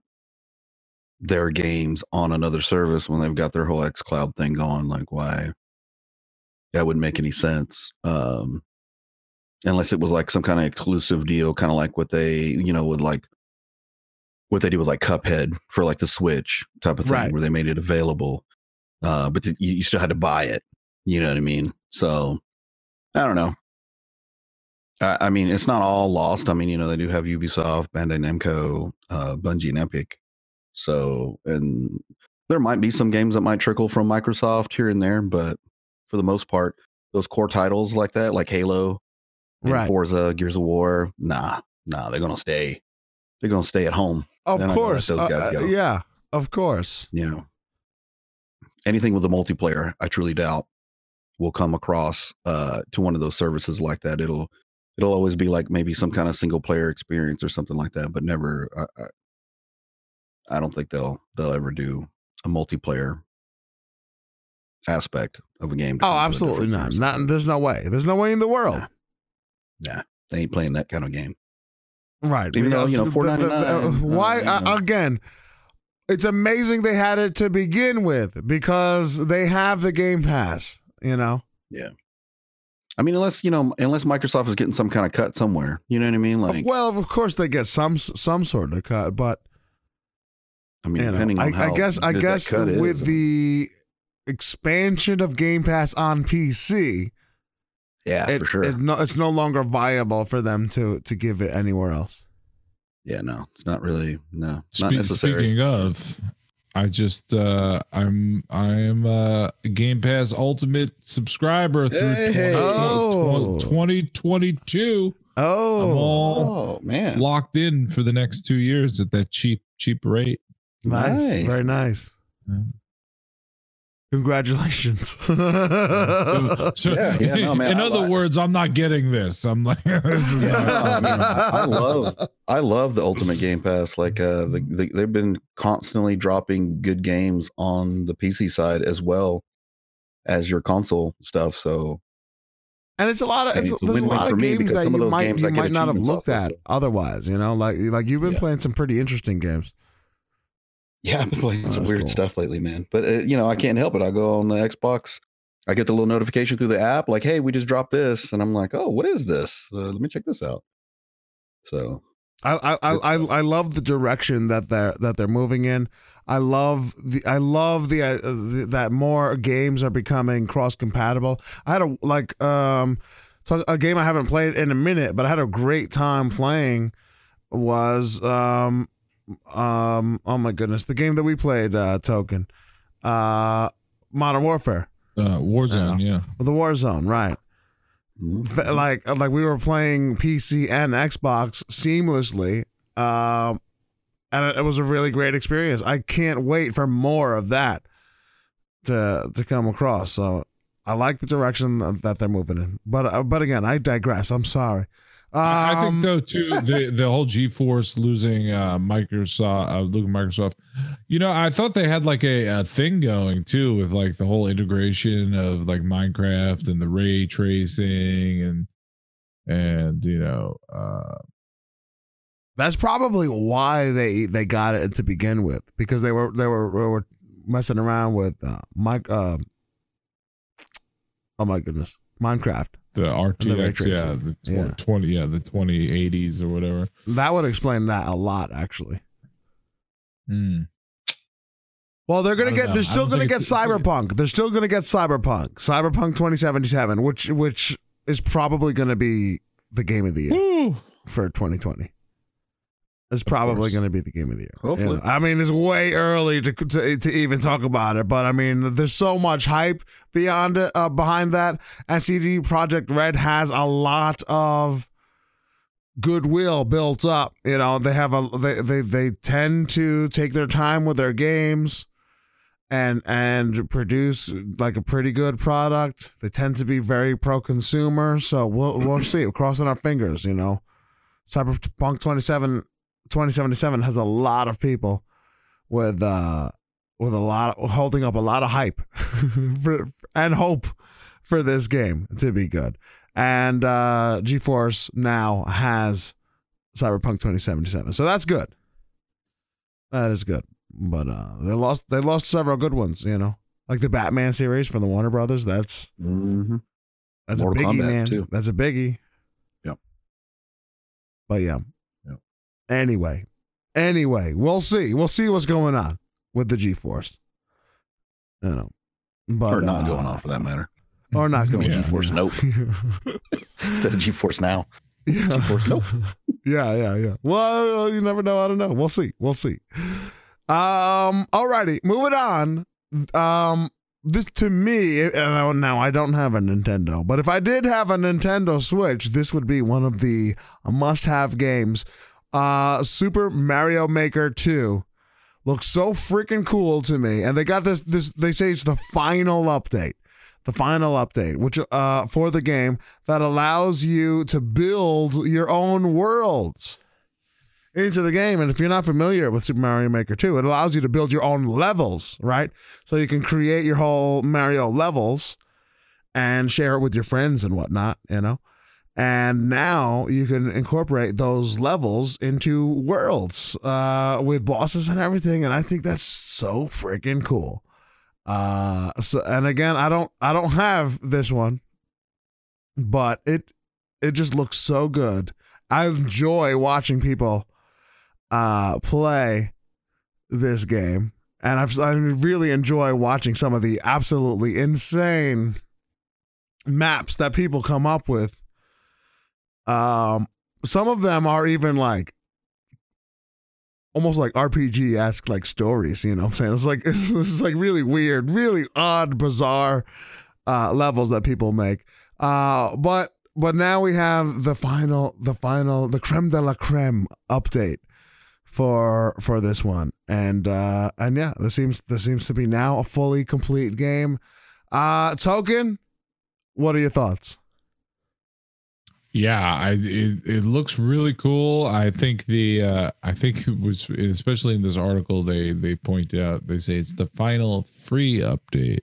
their games on another service when they've got their whole X Cloud thing going? Like, why? That wouldn't make any sense. Um, unless it was like some kind of exclusive deal, kind of like what they, you know, would like what they do with like Cuphead for like the Switch type of thing, Right. where they made it available, uh, but you, you still had to buy it. You know what I mean? So I don't know. I, I mean, it's not all lost. I mean, you know, they do have Ubisoft, Bandai Namco, uh, Bungie, and Epic. So, and there might be some games that might trickle from Microsoft here and there, but for the most part, those core titles like that, like Halo, and Right. Forza, Gears of War, nah, nah, they're gonna stay. They're gonna stay at home. Of They're not gonna let course, uh, uh, yeah, of course. You know, anything with a multiplayer, I truly doubt will come across uh, to one of those services like that. It'll it'll always be like maybe some kind of single player experience or something like that, but never. I, I, I don't think they'll they'll ever do a multiplayer aspect of a game. Oh, come to a absolutely not. Not. There's no way. There's no way in the world. Nah. They ain't playing that kind of game. Right. Even though, you know, the- the- $4.99, why uh, you uh, know. again? it's amazing they had it to begin with because they have the Game Pass. You know, Yeah. I mean, unless you know, unless Microsoft is getting some kind of cut somewhere, you know what I mean? Like, well, of course they get some some sort of cut, but I mean, you know, depending on I, how I guess I guess cut is, with the expansion of Game Pass on PC, yeah, it, for sure. it no, it's no longer viable for them to to give it anywhere else. yeah, no, it's not really no, not Spe- necessary. speaking of, I just uh I'm I am a Game Pass Ultimate subscriber through Hey. 20 Oh. 2022. I'm Oh, all oh man, locked in for the next two years at that cheap cheap rate. nice, nice. very nice. Yeah. Congratulations. So, so Yeah, yeah, no, man, in I other like- words, I'm not getting this. I'm like, this is Yeah, not no, I, mean, I love I love the Ultimate Game Pass. Like uh, the, the, they've been constantly dropping good games on the PC side as well as your console stuff. So And it's a lot of it's, it's a there's a lot of games that some of you those might games you I might not have looked off of, at otherwise. You know, like like you've been Yeah. playing some pretty interesting games. Yeah, I've been playing Oh, some weird cool. stuff lately, man. But uh, you know, I can't help it. I go on the Xbox. I get the little notification through the app, like, "Hey, we just dropped this," and I'm like, "Oh, what is this? Uh, let me check this out." So I I, I I love the direction that they're that they're moving in. I love the I love the, uh, the that more games are becoming cross compatible. I had a like um a game I haven't played in a minute, but I had a great time playing. Was um um oh my goodness the game that we played uh token uh Modern Warfare uh, Warzone. Yeah. the Warzone right mhm. Like like we were playing PC and Xbox seamlessly. Um, and it, it was a really great experience. I can't wait for more of that to to come across. So I like the direction that- that they're moving in. But uh, but again, I digress. I'm sorry. Um, I think though too the the whole GeForce losing uh Microsoft uh, losing Microsoft. You know, I thought they had like a, a thing going too with like the whole integration of like Minecraft and the ray tracing and and you know uh that's probably why they they got it to begin with because they were they were, they were messing around with uh, Mike. Uh, oh my goodness, Minecraft. The RTX yeah the tw- Yeah. 20 yeah the 2080s or whatever. That would explain that a lot, actually. Hmm. Well, they're gonna get. know. They're still gonna get Cyberpunk. They're still gonna get Cyberpunk. Cyberpunk 2077, which which is probably gonna be the game of the year Woo. for 2020. It's probably gonna be the game of the year. Hopefully. I mean, it's way early to, to to even talk about it, but I mean, there's so much hype beyond it, uh, behind that, and CD Projekt Red has a lot of goodwill built up. You know, they have a they they they tend to take their time with their games and and produce like a pretty good product. They tend to be very pro consumer, so we'll we'll see. We're crossing our fingers, you know. Cyberpunk 27 2077 has a lot of people with uh with a lot of, holding up a lot of hype for, and hope for this game to be good. And uh GeForce now has Cyberpunk 2077. So that's good. That is good. But uh they lost they lost several good ones, you know. Like the Batman series from the Warner Brothers, that's Mhm. that's Mortal a biggie, Kombat, man. too. That's a biggie. Yep. But yeah. Anyway, anyway, we'll see. We'll see what's going on with the GeForce. You know, but or not uh, going on for that matter. or not going Yeah. on. GeForce Nope. Instead of GeForce Now. yeah. GeForce Nope. yeah, yeah, yeah. Well, you never know. I don't know. We'll see. We'll see. Um. Alrighty, moving on. Um. This to me, and I- now I don't have a Nintendo, but if I did have a Nintendo Switch, this would be one of the must-have games. Uh, Super Mario Maker Two looks so freaking cool to me, and they got this. This they say it's the final update, the final update, which uh for the game that allows you to build your own worlds into the game. And if you're not familiar with Super Mario Maker 2, it allows you to build your own levels, right? So you can create your whole Mario levels and share it with your friends and whatnot, you know? And now you can incorporate those levels into worlds uh, with bosses and everything, and I think that's so freaking cool. Uh, so and again, I don't I don't have this one, but it it just looks so good. I enjoy watching people uh play this game and I've I really enjoy watching some of the absolutely insane maps that people come up with. Um some of them are even like almost like RPG esque like stories, you know what I'm saying? It's like it's, it's like really weird, really odd, bizarre uh levels that people make. Uh but but now we have the final the final the creme de la creme update for for this one and uh and yeah this seems this seems to be now a fully complete game uh token what are your thoughts Yeah, I it, it looks really cool. I think the uh I think it was especially in this article they they point out they say it's the final free update.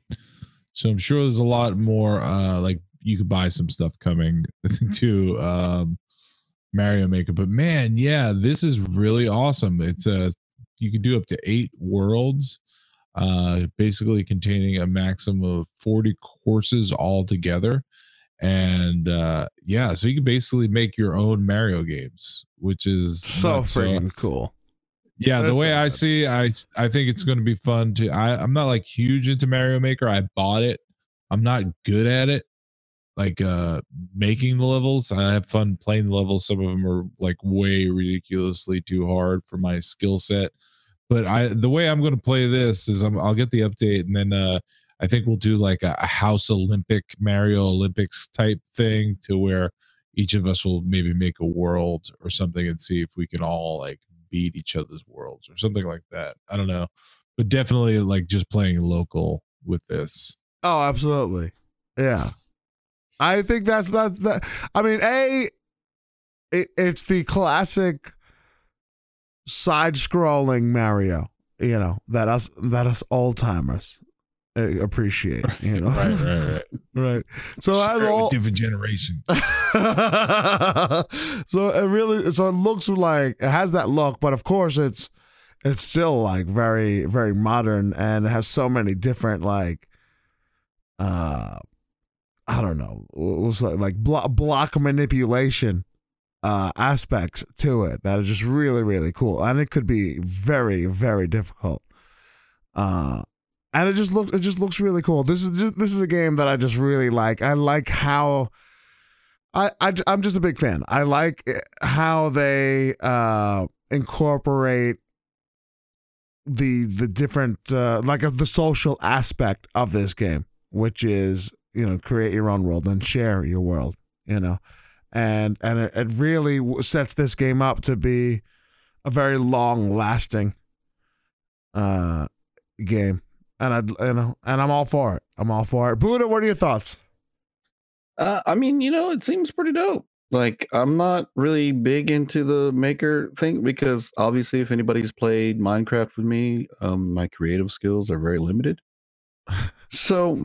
So I'm sure there's a lot more uh like you could buy some stuff coming to um Mario Maker. But man, yeah, this is really awesome. It's a you can do up to eight worlds, uh basically containing a maximum of 40 courses all together and uh yeah so you can basically make your own mario games which is so nuts. So, freaking cool. Yeah the way i see i i think it's going to be fun to i i'm not like huge into mario maker. I bought it. I'm not good at it like uh making the levels. I have fun playing the levels. Some of them are like way ridiculously too hard for my skill set. But i the way i'm going to play this is I'm, i'll get the update and then uh I think we'll do like a, a House Olympic Mario Olympics type thing to where each of us will maybe make a world or something and see if we can all like beat each other's worlds or something like that. I don't know. But definitely like just playing local with this. oh absolutely yeah i think that's that's that i mean a it, it's the classic side scrolling mario you know that us that us old timers appreciate you know Right, right, right. right so Share it all different generation. so it really so it looks like it has that look but of course it's it's still like very very modern and it has so many different like uh i don't know it was like, like block, block manipulation uh aspects to it that is just really really cool and it could be very very difficult uh and it just looks it just looks really cool. This is just this is a game that i just really like. I like how I, I I'm just a big fan. I like how they uh incorporate the the different uh like uh, the social aspect of this game, which is you know create your own world and share your world, you know, and and it, it really sets this game up to be a very long lasting uh game, and I you know and I'm all for it. I'm all for it. Buddha, what are your thoughts? Uh, I mean, you know, it seems pretty dope. Like, I'm not really big into the maker thing because obviously, if anybody's played Minecraft with me, um, my creative skills are very limited. so,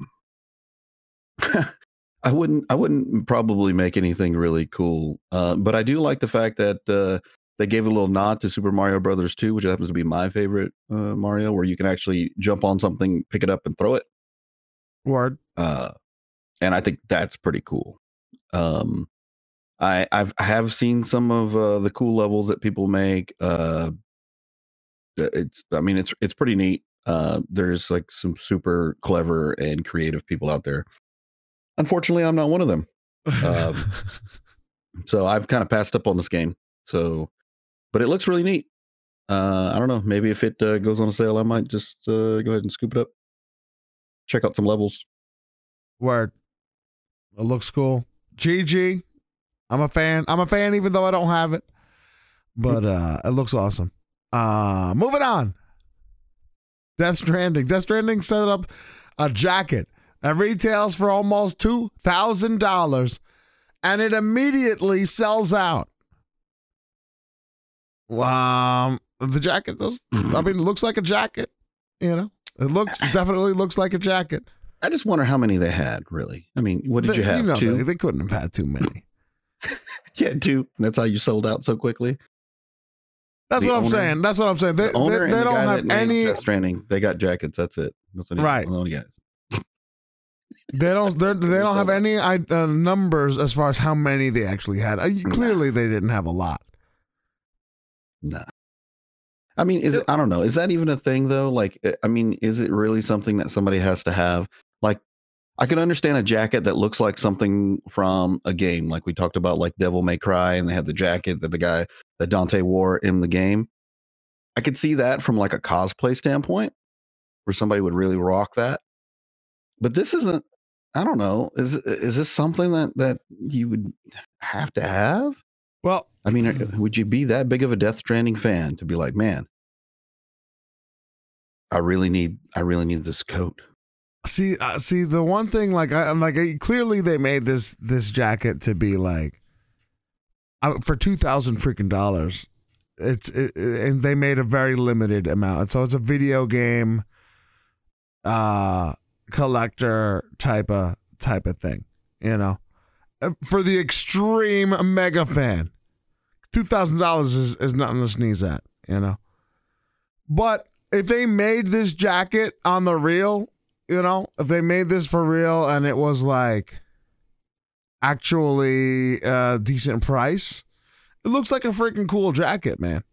I wouldn't, I wouldn't probably make anything really cool. Uh, but I do like the fact that uh, they gave a little nod to Super Mario Brothers 2, which happens to be my favorite uh, Mario, where you can actually jump on something, pick it up, and throw it Word. uh, and I think that's pretty cool. Um, I I've I have seen some of uh, the cool levels that people make. Uh, it's I mean it's it's pretty neat. Uh, there's like some super clever and creative people out there. Unfortunately, I'm not one of them, Um, so I've kind of passed up on this game. So, but it looks really neat. Uh, I don't know. Maybe if it uh, goes on a sale, I might just uh, go ahead and scoop it up. Check out some levels. Word. It looks cool. GG. I'm a fan. I'm a fan even though I don't have it. But uh it looks awesome. Uh moving on. Death Stranding. Death Stranding set up a jacket that retails for almost two thousand dollars and it immediately sells out. Um the jacket does I mean it looks like a jacket, you know. It looks definitely looks like a jacket. I just wonder how many they had. Really, I mean, what did They- you have? know, Two. They, they couldn't have had too many. Yeah, two. That's how you sold out so quickly. That's The what I'm saying. That's what I'm saying. They, The they, they the don't have any. Stranding. They got jackets. That's it. That's what Right. The only guys. They don't. They're, they don't have any uh, numbers as far as how many they actually had. Uh, clearly, they didn't have a lot. Nah. I mean, is it, I don't know. Is that even a thing though? Like, eh, I mean, is it really something that somebody has to have? Like, I can understand a jacket that looks like something from a game, like we talked about, like Devil May Cry, and they had the jacket that the guy that Dante wore in the game. I could see that from like a cosplay standpoint, where somebody would really rock that. But this isn't. I don't know. Is is this something that that you would have to have? Well, I mean, would you be that big of a Death Stranding fan to be like, man, I really need, I really need this coat. see, uh, see, the one thing, like, I, I'm like, uh, clearly they made this this jacket to be like, uh, for two thousand freaking dollars. It's it, and they made a very limited amount, so it's a video game, uh, collector type of type of thing, you know, Uh, Uh, for the extreme mega fan. Two thousand dollars is is nothing to sneeze at, you know. But if they made this jacket on the real, you know, if they made this for real and it was like actually a decent price, it looks like a freaking cool jacket, man.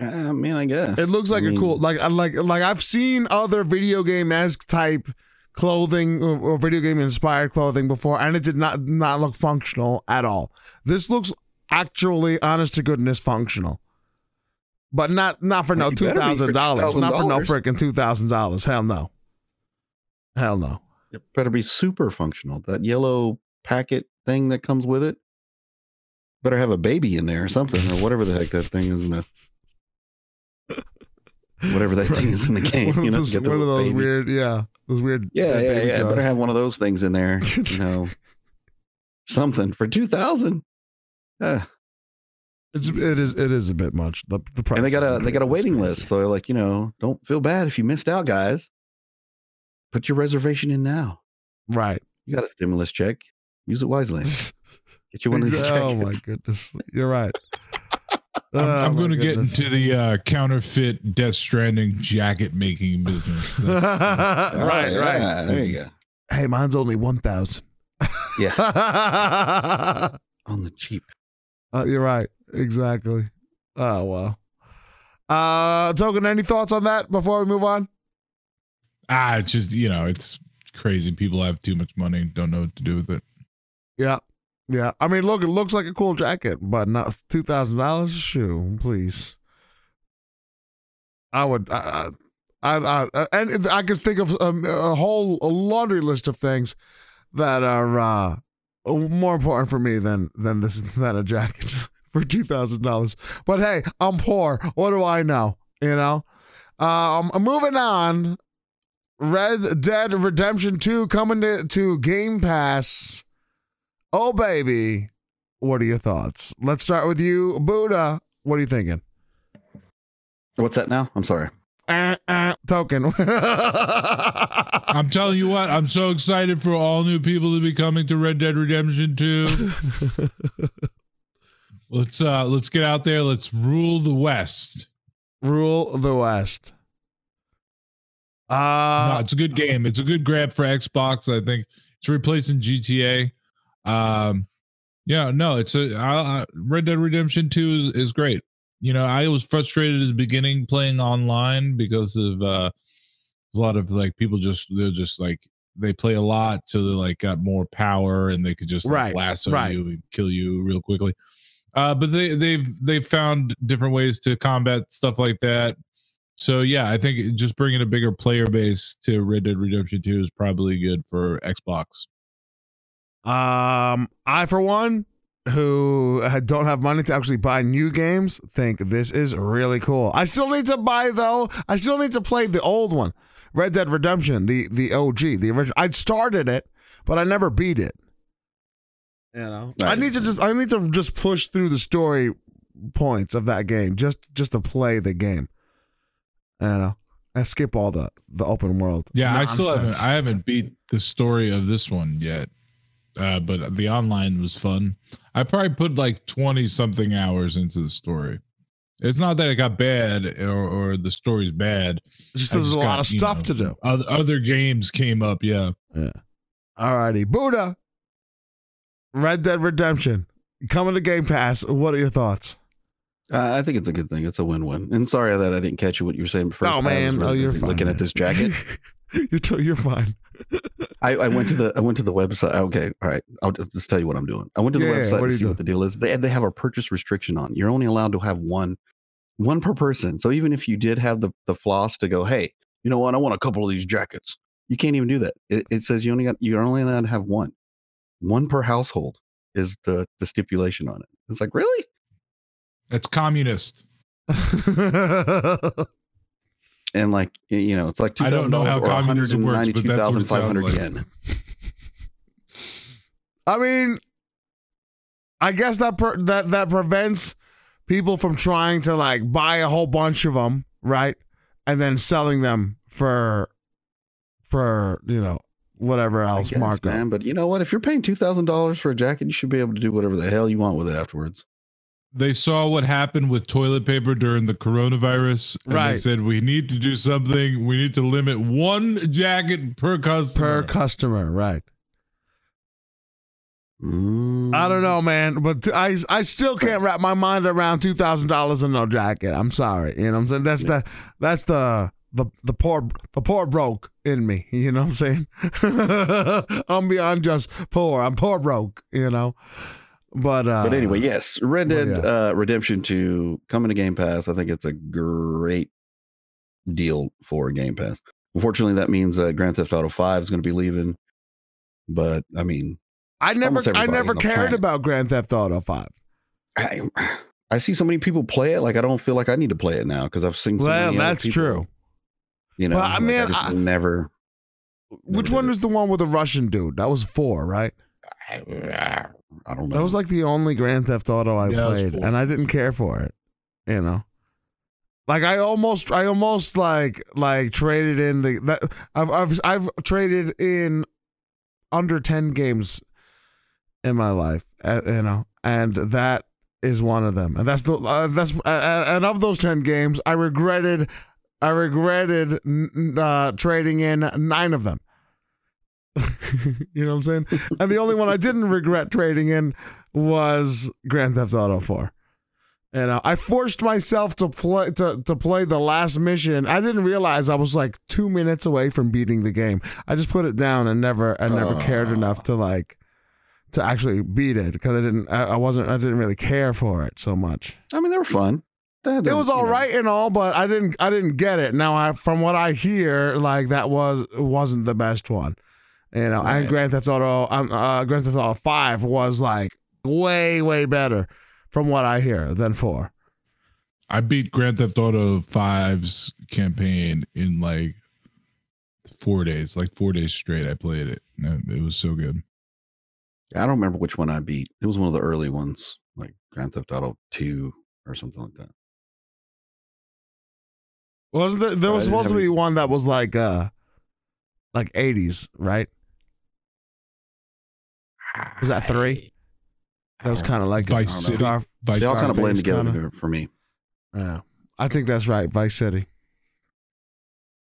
I mean, I guess It looks like I a mean, cool like I like like I've seen other video game esque type clothing or, or video game inspired clothing before, and it did not not look functional at all. This looks actually, honest to goodness, functional. But not not for no Well, you two better be for thousand dollars. Not for no $2,000. freaking two thousand dollars. Hell no. Hell no. It better be super functional. That yellow packet thing that comes with it better have a baby in there or something, or whatever the heck that thing is in the whatever that thing is in the game. One You know, those, get the one of those baby. weird, yeah, those weird. Yeah, yeah, yeah. Better have one of those things in there. You know, something for two thousand. Uh, It's it is it is a bit much. The the price and they got a they got a waiting list, so they're like, you know, don't feel bad if you missed out, guys. Put your reservation in now. Right. You got a stimulus check. Use it wisely. Get you one of these oh my goodness, you're right. I'm, Oh, I'm my going to get into the uh, counterfeit Death Stranding jacket making business. That's- that's- Oh, right, yeah, right. There you go. Hey, mine's only one thousand. Yeah, uh, on the cheap. you're right. Exactly. Oh well. Uh, token. Any thoughts on that before we move on? ah, it's just you know, it's crazy. People have too much money, don't know what to do with it. Yeah. Yeah. I mean, look, it looks like a cool jacket, but not two thousand dollars a shoe, please. I would, I, I, I, I and I could think of um, a whole laundry list of things that are uh, more important for me than than this than a jacket for two thousand dollars. But hey, I'm poor. What do I know? You know. Um, moving on. Red Dead Redemption 2 coming to, to Game Pass. Oh, baby. What are your thoughts? Let's start with you, Buddha. What are you thinking? What's that now? I'm sorry. Uh, uh, token. I'm telling you what, I'm so excited for all new people to be coming to Red Dead Redemption 2. let's uh let's get out there. Let's rule the West. Rule the West. no, Uh, it's a good game. It's a good grab for Xbox. I think it's replacing GTA. Um, yeah, no, it's a I, I, Red Dead Redemption Two is, is great. You know, I was frustrated at the beginning playing online because of uh, a lot of like people just they're just like they play a lot, so they like got more power and they could just like, Right, lasso right. you and kill you real quickly. Uh, but they they've they've found different ways to combat stuff like that. So yeah, I think just bringing a bigger player base to Red Dead Redemption 2 is probably good for Xbox. Um, I, for one, who don't have money to actually buy new games, think this is really cool. I still need to buy, though. I still need to play the old one, Red Dead Redemption, the, the OG, the original. I started it, but I never beat it. You know, I need to just I need to just push through the story points of that game just just to play the game. You know, and skip all the the open world. Yeah, I still haven't. I haven't beat the story of this one yet. Uh, but the online was fun. I probably put like twenty something hours into the story. It's not that it got bad or, or the story's bad. Just I there's just a lot of stuff know, to do. Other, other games came up. Yeah. Yeah. Alrighty, Buddha. Red Dead Redemption coming to Game Pass. What are your thoughts? Uh, I think it's a good thing. It's a win-win. And sorry that I didn't catch you what you were saying first. oh I was man, really oh you're fine. looking man. at this jacket. you're t- you're fine. I, I went to the I went to the website. Okay, all right. I'll just tell you what I'm doing. I went to the Yeah, yeah, website what to you see what the deal is. They they have a purchase restriction on. You're only allowed to have one one per person. So even if you did have the the floss to go, hey, you know what? I want a couple of these jackets. You can't even do that. It, it says you only got you're only allowed to have one, one per household is the the stipulation on it. It's like really. It's communist. And like you know, it's like I don't know how $2,000 or communism works, but that's what it sounds 192,500 like. yen. I mean, I guess that per- that that prevents people from trying to like buy a whole bunch of them, right? And then selling them for for you know whatever I else guess, markup. man. But you know what? If you're paying two thousand dollars for a jacket, you should be able to do whatever the hell you want with it afterwards. They saw what happened with toilet paper during the coronavirus. And Right. They said we need to do something. We need to limit one jacket per customer. per customer, right? Mm. I don't know, man, but I I still can't wrap my mind around two thousand dollars in no jacket. I'm sorry, you know what I'm saying. That's the that's the the the poor the poor broke in me. You know what I'm saying? I'm beyond just poor. I'm poor broke. You know, but uh, But anyway, yes, Red Dead uh, Redemption Two coming to Game Pass. I think it's a great deal for Game Pass. Unfortunately, that means that Grand Theft Auto Five is going to be leaving. But I mean, I never I never cared planet. about Grand Theft Auto Five. I I see so many people play it. Like I don't feel like I need to play it now because I've seen. So Well, that's people, true. You know, Well, I like, mean, just I- never. Which one was the one with the Russian dude? That was four, right? I don't know. That was like the only Grand Theft Auto I Yeah, played, and I didn't care for it. You know, like I almost, I almost like like traded in the that I've I've I've traded in under ten games in my life, uh, you know, and that is one of them, and that's the uh, that's uh, uh, and of those ten games, I regretted. I regretted uh, trading in nine of them. you know what I'm saying? and the only one I didn't regret trading in was Grand Theft Auto 4. And know, I forced myself to play to, to play the last mission. I didn't realize I was like two minutes away from beating the game. I just put it down and never I never cared enough to like to actually beat it because I didn't I, I wasn't I didn't really care for it so much. I mean, they were fun. They- It was all know, right and all, but I didn't I didn't get it. Now I from what I hear, like that was wasn't the best one. You know, and Grand Theft Auto um, uh, Grand Theft Auto Five was like way way better from what I hear than four. I beat Grand Theft Auto 5's campaign in like four days, like four days straight. I played it. It was so good. I don't remember which one I beat. It was one of the early ones, like Grand Theft Auto Two or something like that. Wasn't there, there was supposed to be any- one that was like uh like eighties, right? Was that three? That was kind of like Vice City. Scar- Vice They all kind of blend together kinda. for- for me. Yeah, I think that's right. Vice City.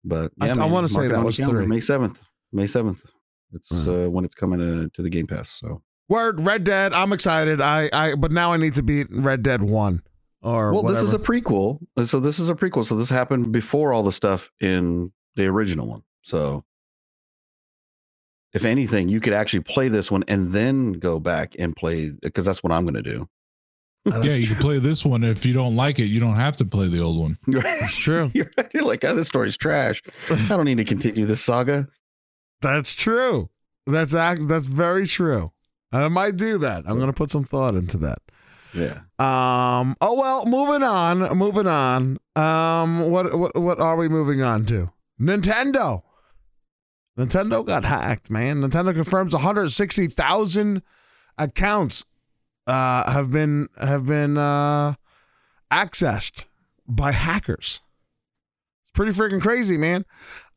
But I- yeah, I man, wanna say that was calendar, three. May seventh. May seventh. It's Right. uh, when it's coming to, to the Game Pass. So Word, Red Dead. I'm excited. I, I, but now I need to beat Red Dead One, or well, whatever. this is a prequel. So this is a prequel. So this happened before all the stuff in the original one. So if anything, you could actually play this one and then go back and play because that's what I'm going to do. Oh, yeah, that's you true. can play this one. If you don't like it, you don't have to play the old one. That's true. You're, you're like, oh, this story's trash. I don't need to continue this saga. That's true. That's act. That's very true. I might do that. I'm gonna put some thought into that. Yeah. Um. Oh well. Moving on. Moving on. Um. What what what are we moving on to? Nintendo. Nintendo got hacked, man. Nintendo confirms 160,000 accounts uh, have been have been uh, accessed by hackers. It's pretty freaking crazy, man.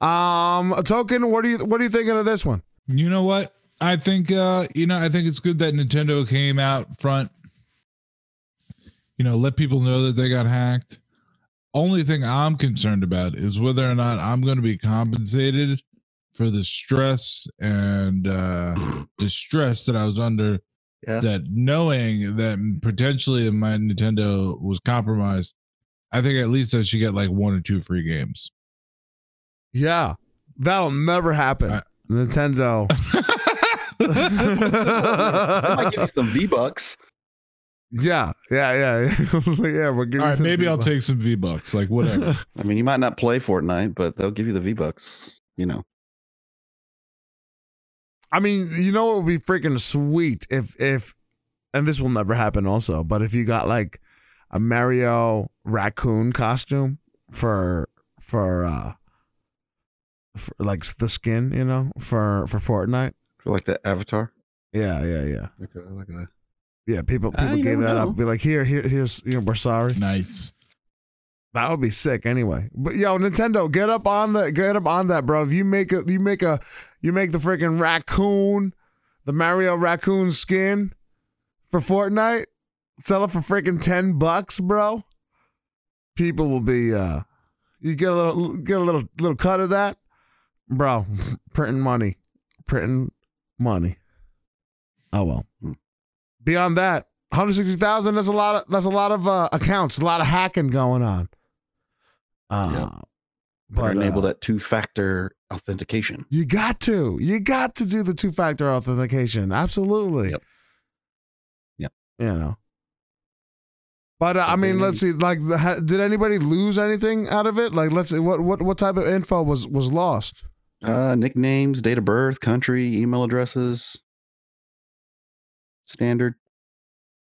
Um, a token. What are you what are you thinking of this one? You know what? I think uh, you know, I think it's good that Nintendo came out front. You know, let people know that they got hacked. Only thing I'm concerned about is whether or not I'm going to be compensated for the stress and uh, distress that I was under. Yeah. That knowing that potentially my Nintendo was compromised, I think at least I should get like one or two free games. Yeah, that'll never happen. I- Nintendo. I might give you some V bucks. yeah, yeah, yeah, yeah. We'll give All you right, some maybe I'll take some V bucks, like whatever. I mean, you might not play Fortnite, but they'll give you the V bucks. You know, I mean, you know, it would be freaking sweet if if, and this will never happen, also. But if you got like a Mario raccoon costume for for uh for like the skin, you know, for for Fortnite. for like the Avatar. Yeah, yeah, yeah, Like a, like a, yeah. People Ah, people gave that know. up. Be like, here, here, here's you know, we're sorry. nice. That would be sick anyway. But yo, Nintendo, get up on the get up on that, bro. If you make a you make a you make the freaking raccoon, the Mario raccoon skin for Fortnite, sell it for freaking ten bucks, bro. People will be uh you get a little get a little little cut of that. Bro, printing money. Printing money. Oh well. Beyond that, 160,000 that's a lot of that's a lot of uh, accounts, a lot of hacking going on. Uh Yep. But enable uh, that two factor authentication. you got to. You got to do the two-factor authentication. Absolutely. Yep. Yep. You know. But uh, I mean, let's see. Like, ha, did anybody lose anything out of it? Like, let's see. What what what type of info was was lost? Uh, nicknames, date of birth, country, email addresses, standard,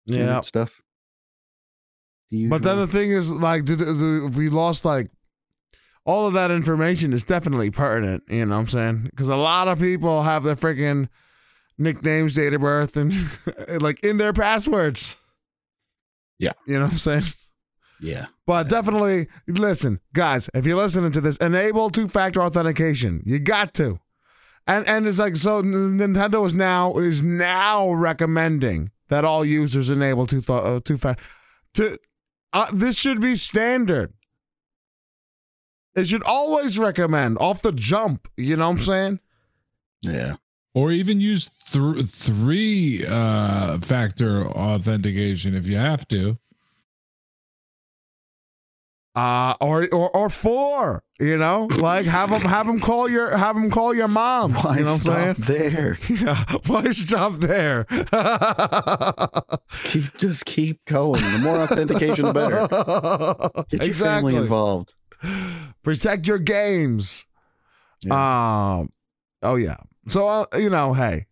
standard stuff. The But then the thing is, like, did, did we lost like all of that information is definitely pertinent. You know what I'm saying? Because a lot of people have their freaking nicknames, date of birth, and like in their passwords. Yeah. You know what I'm saying? yeah, But definitely, listen, guys, if you're listening to this, enable two factor authentication. You got to. And and it's like so Nintendo is now is now recommending that all users enable two th- uh, two factor. To uh, this should be standard. It should always recommend off the jump. You know what I'm saying? yeah. Or even use th- three uh, factor authentication if you have to. Uh, or or or four. You know, like have them have them call your have them call your moms. Why you know what I'm saying? stop there? Yeah, why stop there? Keep just keep going. The more authentication, the better. Get your family involved. Protect your games. Um. Oh yeah. So uh, you know, hey,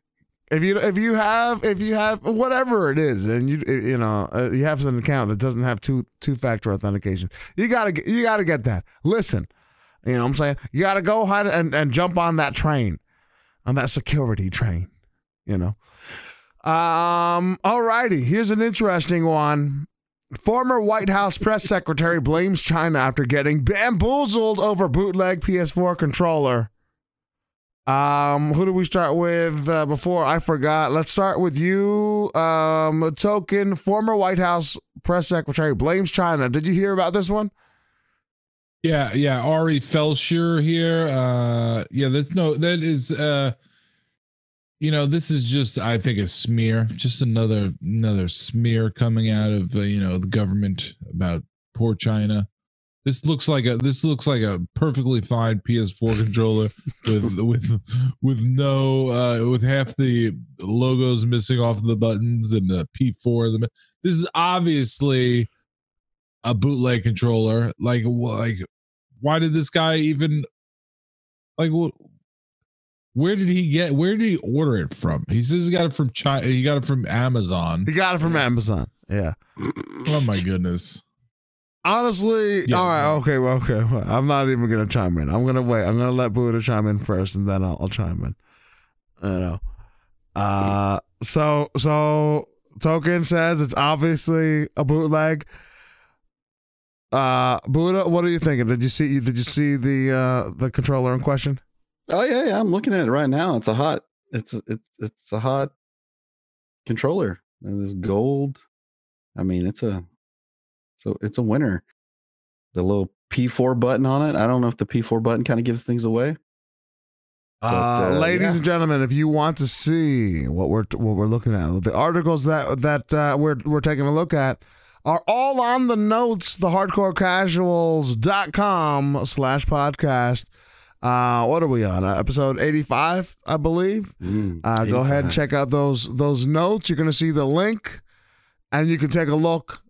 if you if you have if you have whatever it is, and you you know uh, you have an account that doesn't have two two factor authentication, you gotta get, you gotta get that. Listen, you know what I'm saying. You gotta go ahead and and jump on that train, on that security train. You know. Um. All righty. Here's an interesting one. Former White House press secretary blames China after getting bamboozled over bootleg PS4 controller. Um, who do we start with uh, before? I forgot. Let's start with you. Um, token former White House press secretary blames China. Did you hear about this one? Yeah, yeah. Ari Fleischer here. Uh yeah, that's no that is uh you know, this is just I think a smear, just another another smear coming out of uh, you know, the government about poor China. This looks like a this looks like a perfectly fine PS4 controller with with with no uh with half the logos missing off the buttons and the P4 of the this is obviously a bootleg controller. Like, like, why did this guy even like? What? Where did he get? Where did he order it from? He says he got it from China. He got it from Amazon. He got it from Amazon. Yeah. Oh my goodness! Honestly, Yeah. all right, okay, well, okay. well, I'm not even gonna chime in. I'm gonna wait. I'm gonna let Buddha chime in first, and then I'll, I'll chime in. You know. Uh, so so Token says it's obviously a bootleg. Uh, Buddha, what are you thinking? Did you see? Did you see the uh the controller in question? Oh yeah, yeah. I'm looking at it right now. It's a hot, it's it's it's a hot controller. And this gold. I mean, it's a so it's a winner. The little P4 button on it. I don't know if the P4 button kind of gives things away. Uh, uh, ladies yeah. and gentlemen, if you want to see what we're what we're looking at, the articles that that uh, we're we're taking a look at are all on the notes, the hardcorecasuals.com slash podcast. Uh, what are we on? Uh, episode 85, I believe. Mm, Uh, go ahead and check out those those notes. You're going to see the link, and you can take a look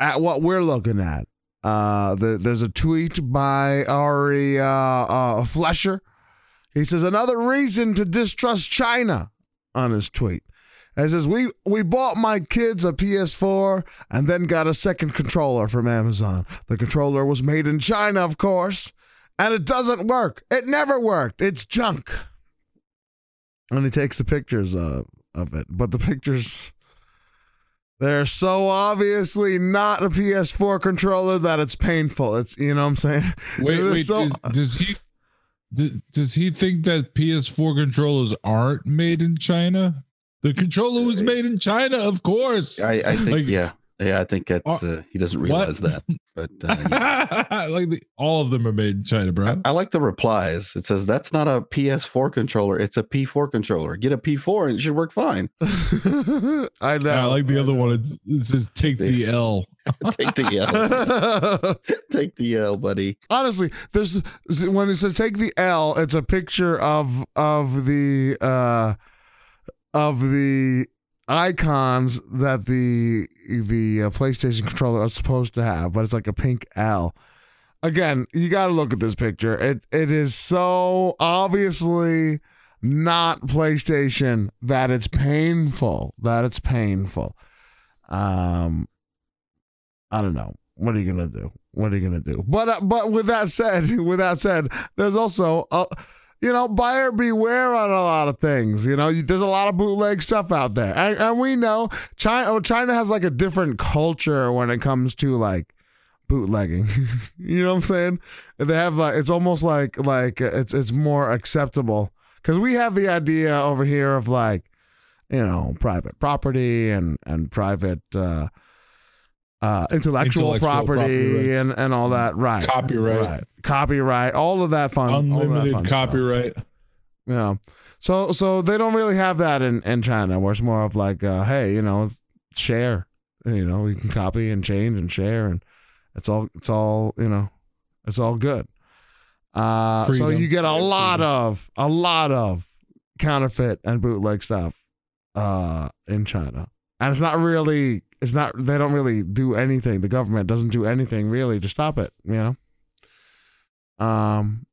at what we're looking at. Uh, the, there's a tweet by Ari uh, uh, Fleischer. He says another reason to distrust China on his tweet. He says we we bought my kids a PS4 and then got a second controller from Amazon. The controller was made in China, of course, and it doesn't work. It never worked. It's junk. And he takes the pictures of, of it, but the pictures they're so obviously not a PS4 controller that it's painful. It's you know what I'm saying. Wait, wait. so- does, does he does, does he think that PS4 controllers aren't made in China? The controller was made in China, of course. I, I think Like- yeah. Yeah, I think that's uh, he doesn't realize that. But uh, yeah. like the, all of them are made in China, bro. I like the replies. It says that's not a PS4 controller, it's a P4 controller. Get a P4 and it should work fine. I know. I like the other one. It, it says take the L. Take the L. Take the L, buddy. Honestly, there's when it says take the L, it's a picture of of the uh of the icons that the the uh, PlayStation controller are supposed to have, but it's like a pink L. Again, you got to look at this picture. It it is so obviously not PlayStation that it's painful. That it's painful. Um, I don't know. What are you gonna do? What are you gonna do? But uh, but with that said, with that said, there's also uh, you know buyer beware on a lot of things. You know, there's a lot of bootleg stuff out there, and, and we know China. China has like a different culture when it comes to like bootlegging. you know what I'm saying? They have like it's almost like like it's it's more acceptable because we have the idea over here of like you know private property and and private. uh uh, intellectual, Intellectual property, property and, and all that, right? Copyright. right. copyright, all of that fun, of that Unlimited fun stuff. copyright. Yeah. So so they don't really have that in in China, where it's more of like, uh, hey, you know, share. You know, you can copy and change and share, and it's all it's all you know, it's all good. Uh, so you get a lot of a lot of counterfeit and bootleg stuff uh, in China, and it's not really it's not they don't really do anything. The government doesn't do anything really to stop it. You know. Um.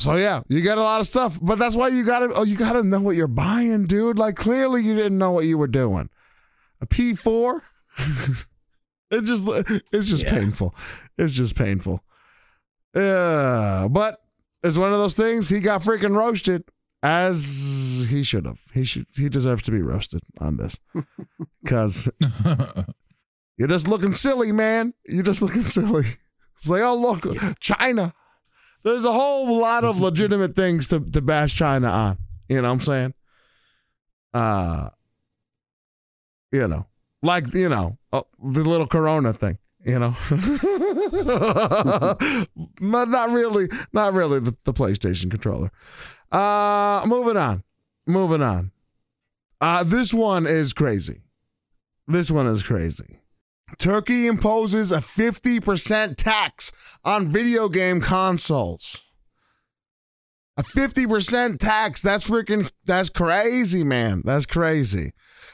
So yeah, you get a lot of stuff, but that's why you gotta oh you gotta know what you're buying, dude. Like clearly you didn't know what you were doing. A P four. It's just it's just Yeah. painful. It's just painful. Yeah, but it's one of those things. He got freaking roasted as he should have. He should. He deserves to be roasted on this because you're just looking silly, man. You're just looking silly. It's like, oh look, China. There's a whole lot of legitimate things to, to bash China on. You know what I'm saying? Uh you know, like you know, uh, the little corona thing, you know. but not really, not really the, the PlayStation controller. Uh moving on. Moving on. Uh this one is crazy. This one is crazy. Turkey imposes a 50% tax on video game consoles. A 50% tax. That's freaking, that's crazy, man. That's crazy.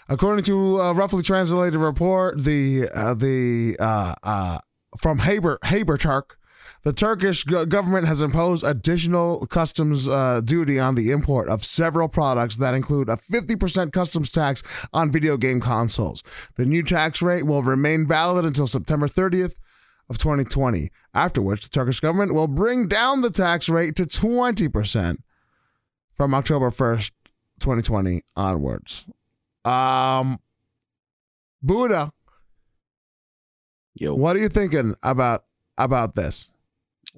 According to a roughly translated report, the, uh, the, uh, uh, from Haber, Haber Turk, the Turkish government has imposed additional customs uh, duty on the import of several products that include a 50% customs tax on video game consoles. The new tax rate will remain valid until September 30th of 2020, after which the Turkish government will bring down the tax rate to 20% from October 1st, 2020 onwards. Um Buddha, Yo, what are you thinking about about this?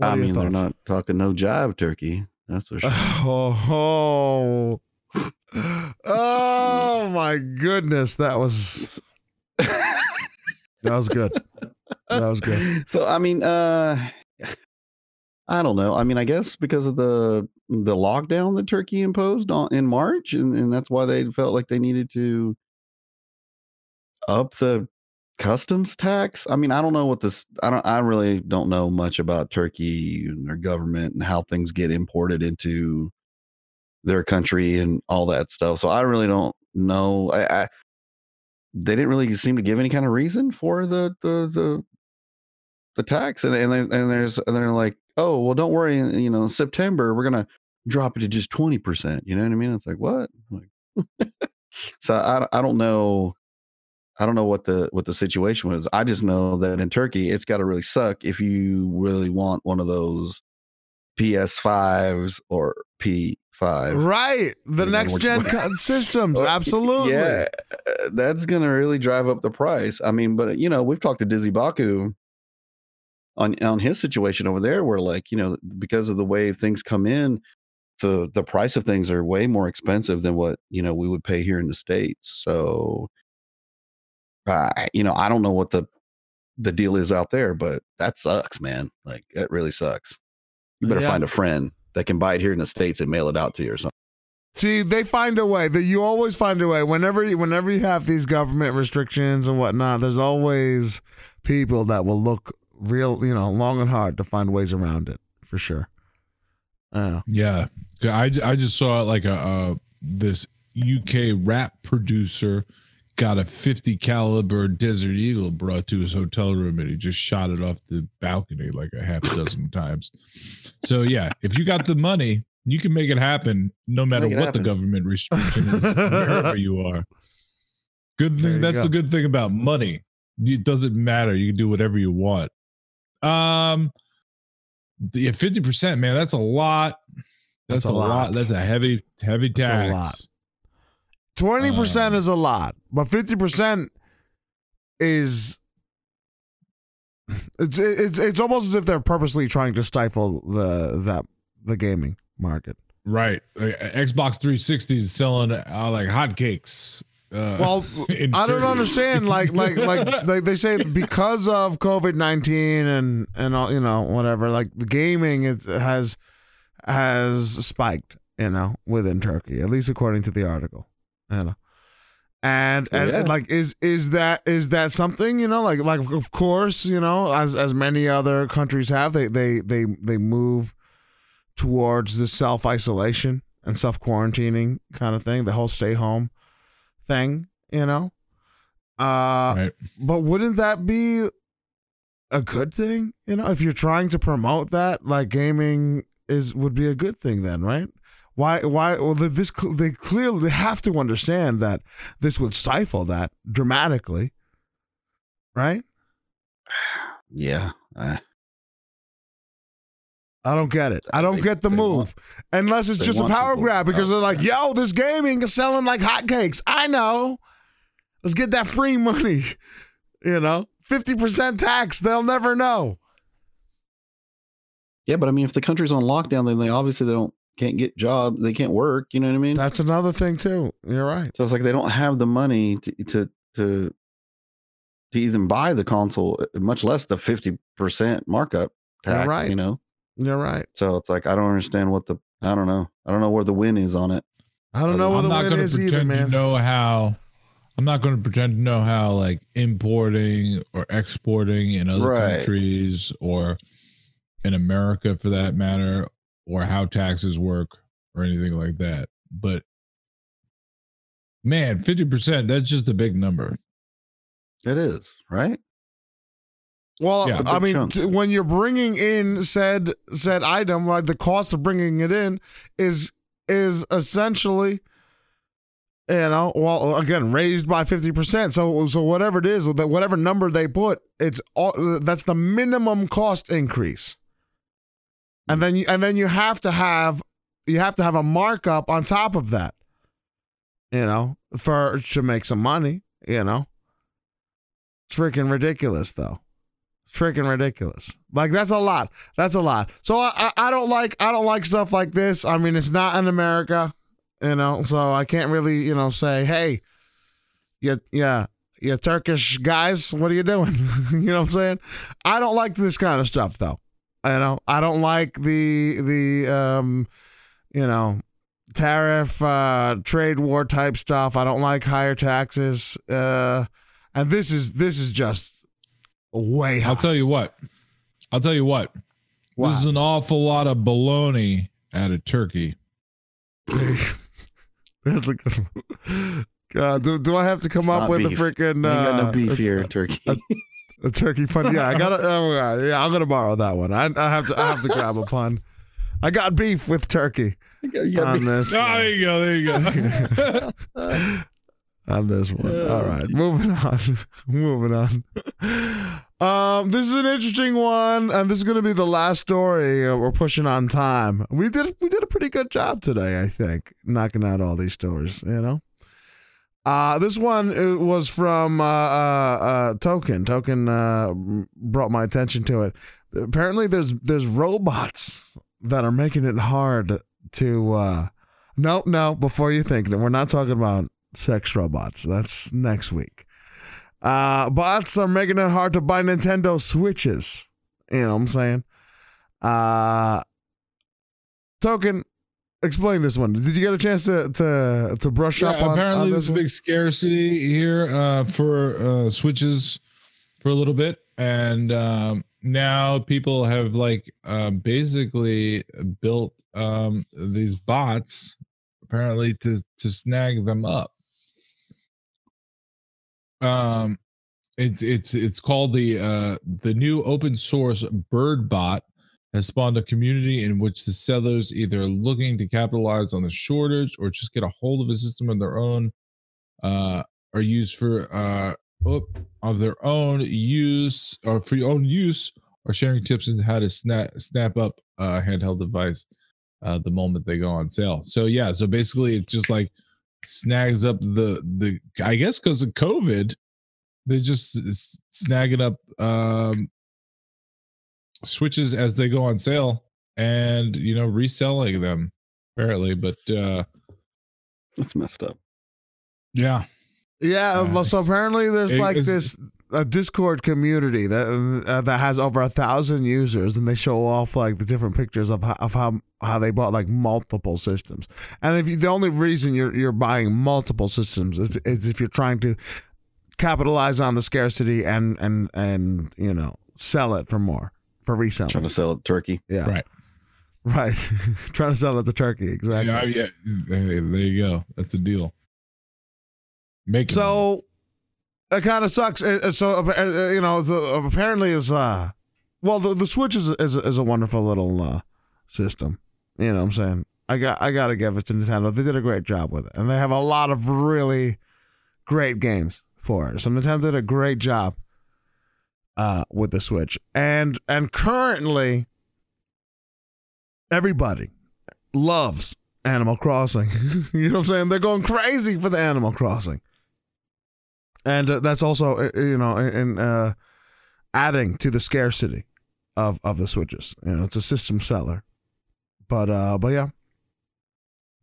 I mean, they're not talking no jive turkey. That's for sure. Oh, oh my goodness, that was that was good. That was good. So I mean, uh I don't know. I mean, I guess because of the the lockdown that Turkey imposed on in March, and, and that's why they felt like they needed to up the customs tax. I mean, I don't know what this. I don't. I really don't know much about Turkey and their government and how things get imported into their country and all that stuff. So I really don't know. I, I they didn't really seem to give any kind of reason for the the the the tax, and and, and there's and they're like, oh well, don't worry. You know, in September we're gonna drop it to just twenty percent. You know what I mean? It's like what? Like, so I I don't know. I don't know what the what the situation was. I just know that in Turkey, it's got to really suck if you really want one of those PS5s or P5. Right, the You next gen systems, absolutely. Yeah, uh, that's gonna really drive up the price. I mean, but you know, we've talked to Dizzy Baku on on his situation over there, where like you know, because of the way things come in, the the price of things are way more expensive than what you know we would pay here in the states. So, uh, you know, I don't know what the the deal is out there, but that sucks, man. Like it really sucks. You better Yeah. find a friend that can buy it here in the states and mail it out to you or something. See, they find a way. That you always find a way. Whenever you, whenever you have these government restrictions and whatnot, there's always people that will look real, you know, long and hard to find ways around it. For sure. Yeah. Yeah, I, I just saw like a uh, this UK rap producer got a 50 caliber Desert Eagle brought to his hotel room and he just shot it off the balcony like a half dozen times. So yeah, if you got the money, you can make it happen no matter what the government restriction is wherever you are. Good thing that's go. the good thing about money. It doesn't matter. You can do whatever you want. Um yeah, 50%, man, that's a lot. That's, That's a lot. lot. That's a heavy, heavy That's a tax. Twenty percent Um, is a lot, but fifty percent is it's it's it's almost as if they're purposely trying to stifle the that the gaming market. Right. Like, Xbox 360 is selling uh, like hotcakes. Uh, Well, I don't understand. Like like like they, they say because of COVID nineteen and and all you know whatever. Like the gaming is, has has spiked. You know within Turkey, at least according to the article. You know. And and, and, like is is that is that something you know like like of course you know as as many other countries have they they they they move towards the self isolation and self quarantining kind of thing the whole stay home thing you know uh Right. but wouldn't that be a good thing you know if you're trying to promote that like gaming is would be a good thing then right why why well this they clearly they have to understand that this would stifle that dramatically right Yeah. Uh, I don't get it. I don't They- get the move. want- Unless it's just a power grab because they're like, yo, this gaming is selling like hotcakes. I know. Let's get that free money. You know, 50% tax. They'll never know. Yeah, but I mean, if the country's on lockdown, then they obviously they don't can't get jobs, they can't work. You know what I mean? That's another thing, too. You're right. so it's like they don't have the money to to to, to even buy the console, uh, much less the fifty percent markup You're tax. right. You know, You're right. so it's like I don't understand what the I don't know. I don't know where the win is on it. I don't know what I'm the not win going to is either, pretend man. to know how. I'm not going to pretend to know how like importing or exporting in other Right. countries or in America for that matter, or how taxes work or anything like that. But man, 50%, that's just a big number. It is right. Well, Yeah. It's a I big mean, t- when you're bringing in said said item, right, the cost of bringing it in is is essentially, you know, well, again, raised by fifty percent. So, so whatever it is, whatever number they put, it's all that's the minimum cost increase, and then you and then you have to have you have to have a markup on top of that, you know, for to make some money, you know. It's freaking ridiculous, though. It's freaking ridiculous. Like that's a lot. That's a lot. So I, I don't like I don't like stuff like this. I mean, it's not in America. you know, so I can't really, you know, say, hey, yeah, yeah, Turkish guys, what are you doing? you know what I'm saying? I don't like this kind of stuff though. You know, I don't like the the um, you know, tariff uh trade war type stuff. I don't like higher taxes. Uh and this is this is just way high. I'll tell you what. I'll tell you what. Wow. This is an awful lot of baloney out of Turkey. That's a good one. God, do, do I have to come It's up with beef. a freaking You ain't got no uh, beef a- here, Turkey. A turkey pun. Yeah, I got to Oh, yeah, I'm gonna borrow that one. I, I have to. I have to grab a pun. I got beef with turkey You on this. Oh, there you go. There you go. on this one. All right, moving on. moving on. Um, this is an interesting one, and this is going to be the last story. Uh, we're pushing on time. We did we did a pretty good job today, I think, knocking out all these stories. You know. Uh, this one uh, was from uh, uh, uh, Token. Token uh, brought my attention to it. Apparently, there's there's robots that are making it hard to. Uh, no, no. Before you think we're not talking about sex robots. That's next week. Uh, bots are making it hard to buy Nintendo Switches. You know what I'm saying? Uh, Token, explain this one. Did you get a chance to to to brush up on, apparently on there's a big scarcity here uh, for uh, switches for a little bit, and um, now people have like uh, basically built um, these bots apparently to to snag them up. Um, it's it's it's called the uh, the new open source Bird Bot has spawned a community in which the sellers either are looking to capitalize on the shortage or just get a hold of a system of their own uh are used for uh of their own use or for your own use or sharing tips on how to snap snap up a handheld device uh the moment they go on sale. So yeah so basically it just like snags up the the i guess because of covid they're just snagging up um switches as they go on sale and you know reselling them apparently but uh That's messed up. yeah Yeah, Uh, so apparently there's like is- this a Discord community that uh, that has over a thousand users, and they show off like the different pictures of how, of how how they bought like multiple systems. And if you, the only reason you're you're buying multiple systems is, is if you're trying to capitalize on the scarcity and and and you know sell it for more for reselling. Trying to sell it turkey. yeah, Right. right. trying to sell it to Turkey exactly. Yeah, yeah. Hey, there you go. That's the deal. Make So it kind of sucks. Uh, uh, So uh, you know, the, apparently is uh, well, the, the Switch is is, is a wonderful little uh, system. You know what I'm saying? I got I got to give it to Nintendo. They did a great job with it, and they have a lot of really great games for it. So Nintendo did a great job uh, with the Switch, and and currently everybody loves Animal Crossing. you know what I'm saying? They're going crazy for the Animal Crossing and uh, that's also uh, you know in uh, adding to the scarcity of of the switches. You know, it's a system seller, but uh, but yeah.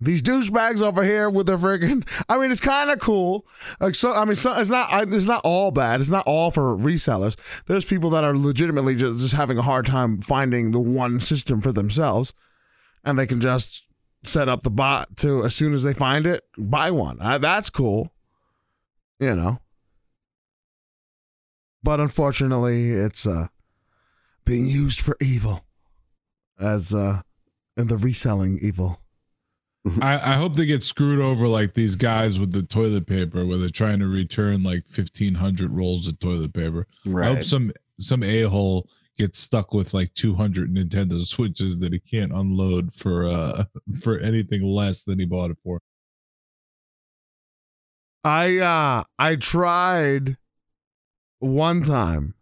These douchebags over here with their freaking, I mean, it's kind of cool. Like, so, I mean, so, it's not, it's not all bad. It's not all for resellers. There's people that are legitimately just, just having a hard time finding the one system for themselves, and they can just set up the bot to as soon as they find it, buy one. That's cool you know. But unfortunately, it's uh being used for evil, as uh in the reselling evil. I, I hope they get screwed over like these guys with the toilet paper where they're trying to return like fifteen hundred rolls of toilet paper. I hope some some a hole gets stuck with like two hundred Nintendo Switches that he can't unload for uh for anything less than he bought it for. I uh I tried one time.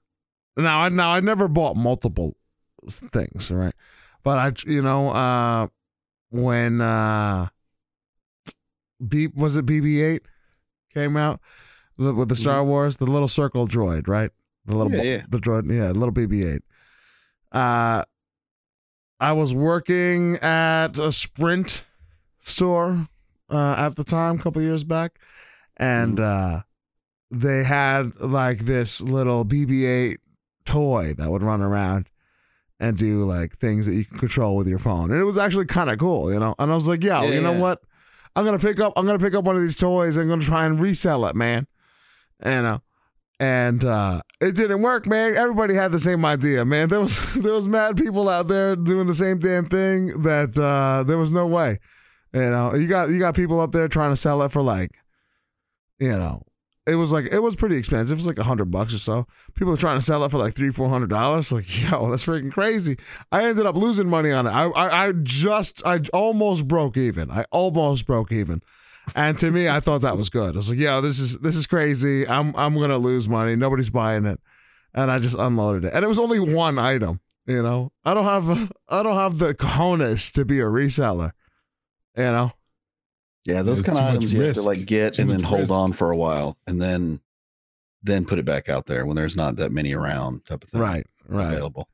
Now I now I never bought multiple things, right? But I you know uh when uh B was it BB-8 came out the, with the Star Wars, the little circle droid, right? The little Yeah, yeah. the droid, yeah, little BB-8. Uh I was working at a Sprint store uh, at the time, a couple years back, and uh, they had like this little BB-8 toy that would run around and do like things that you can control with your phone, and it was actually kind of cool, you know. And I was like, yeah, Yeah, you know yeah. what? I'm gonna pick up. I'm gonna pick up one of these toys. and I'm gonna try and resell it, man. You know, and uh, it didn't work, man. Everybody had the same idea, man. There was there was mad people out there doing the same damn thing that uh, there was no way. You know, you got you got people up there trying to sell it for like, you know, it was like it was pretty expensive. It was like a hundred bucks or so. People are trying to sell it for like three four hundred dollars. Like, yo, that's freaking crazy. I ended up losing money on it. I, I I just I almost broke even. I almost broke even. And to me, I thought that was good. I was like, "Yo, this is this is crazy. I'm I'm gonna lose money. Nobody's buying it," and I just unloaded it. And it was only one item. You know, I don't have I don't have the cojones to be a reseller. You know, Yeah, those kind of items you have to like get Too and then much hold risk. on for a while, and then then put it back out there when there's not that many around, type of thing. right, right. Available.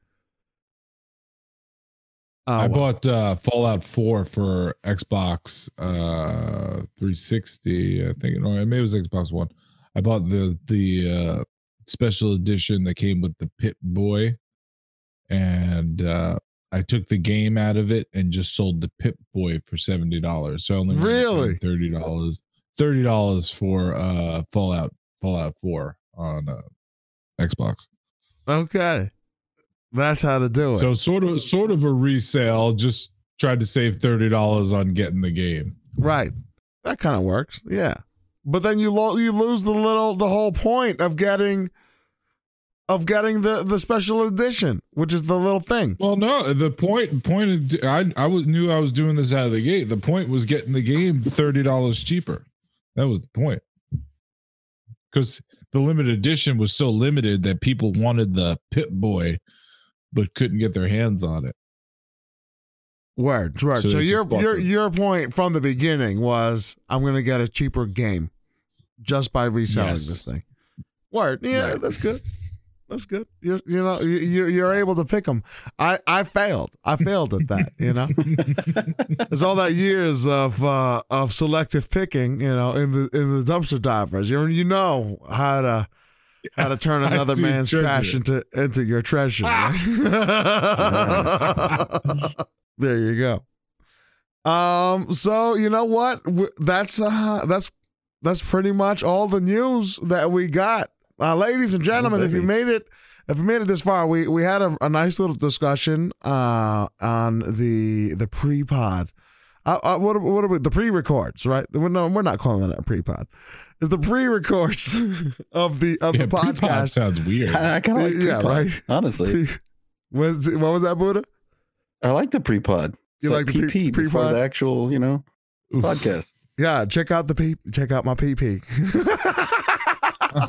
Oh, I well. bought uh, Fallout 4 for Xbox uh, 360, I think, or maybe it was Xbox One. I bought the the uh, special edition that came with the Pip Boy, and uh, I took the game out of it and just sold the Pip Boy for seventy dollars. So I only wound up paying Really? thirty dollars, thirty dollars for uh, Fallout Fallout 4 on uh, Xbox. okay. That's how to do it. So sort of sort of a resale. Just tried to save thirty dollars on getting the game. Right. That kind of works. Yeah. But then you lo- you lose the little the whole point of getting of getting the the special edition, which is the little thing. Well, no, the point point is, I I was knew I was doing this out of the gate. The point was getting the game thirty dollars cheaper. That was the point. Because the limited edition was so limited that people wanted the Pip Boy, but couldn't get their hands on it. Word, word. So So, your your the- your point from the beginning was I'm gonna get a cheaper game just by reselling Yes. this thing. Word, yeah, Right. that's good. That's good. You're you know you you're, you're able to pick them. I I failed. I failed at that. You know. It's all that years of uh, of selective picking, you know, in the in the dumpster divers. You you know how to how to turn another man's treasure. trash into into your treasure. right? there you go. Um. So you know what? That's uh. That's that's pretty much all the news that we got, uh, ladies and gentlemen. if you made it, if you made it this far, we we had a, a nice little discussion uh on the the pre pod. Uh, uh, what are, what are we, the pre-records, right? We're, no, we're not calling it a pre-pod. It's the pre-records of the of Yeah, the pre-pod podcast. sounds weird. I, I kind of like yeah, pre-pod, right. Honestly, Pre- was it- what was that, Buddha? I like the pre-pod. You like the pre- PP pre-pod? the actual, you know, Oof. podcast. Yeah, check out the P. Check out my PP. all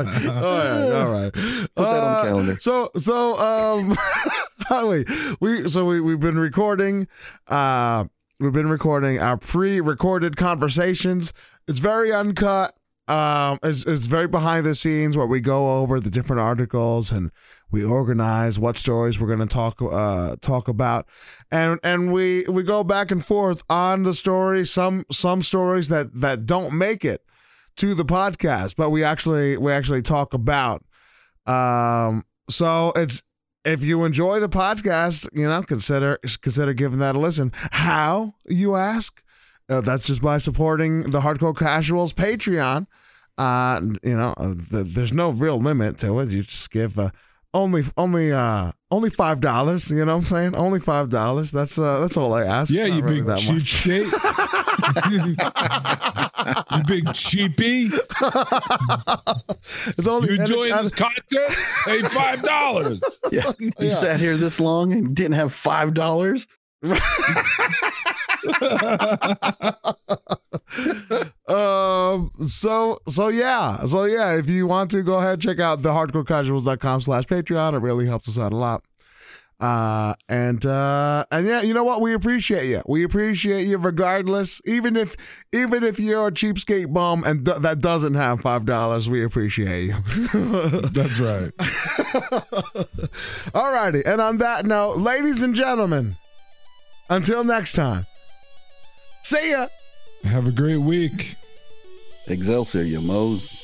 right, all right. Put that on the calendar. So, so, um, Holly, we so we we've been recording, uh, we've been recording our pre-recorded conversations. It's very uncut. Um, it's, it's very behind the scenes where we go over the different articles and we organize what stories we're going to talk uh talk about, and and we we go back and forth on the story. Some some stories that that don't make it to the podcast, but we actually we actually talk about. Um, so it's if you enjoy the podcast, you know, consider consider giving that a listen. How you ask? Uh, that's just by supporting the Hardcore Casuals Patreon. Uh, you know, uh, the, there's no real limit to it. You just give uh, only only uh only five dollars. You know what I'm saying? Only five dollars. That's uh that's all I ask. yeah, Not you really big that cheapskate. you big cheapie. it's only You and it- enjoying and- this content? Pay five dollars. Yeah, you Yeah. sat here this long and didn't have five dollars. um so so yeah so yeah if you want to go ahead check out the hardcorecasuals.com slash patreon it really helps us out a lot uh and uh and yeah you know what we appreciate you we appreciate you regardless even if even if you're a cheapskate bum and th- that doesn't have five dollars we appreciate you That's right. Alrighty, and on that note, ladies and gentlemen, until next time, See ya. Have a great week. Excelsior, you moles.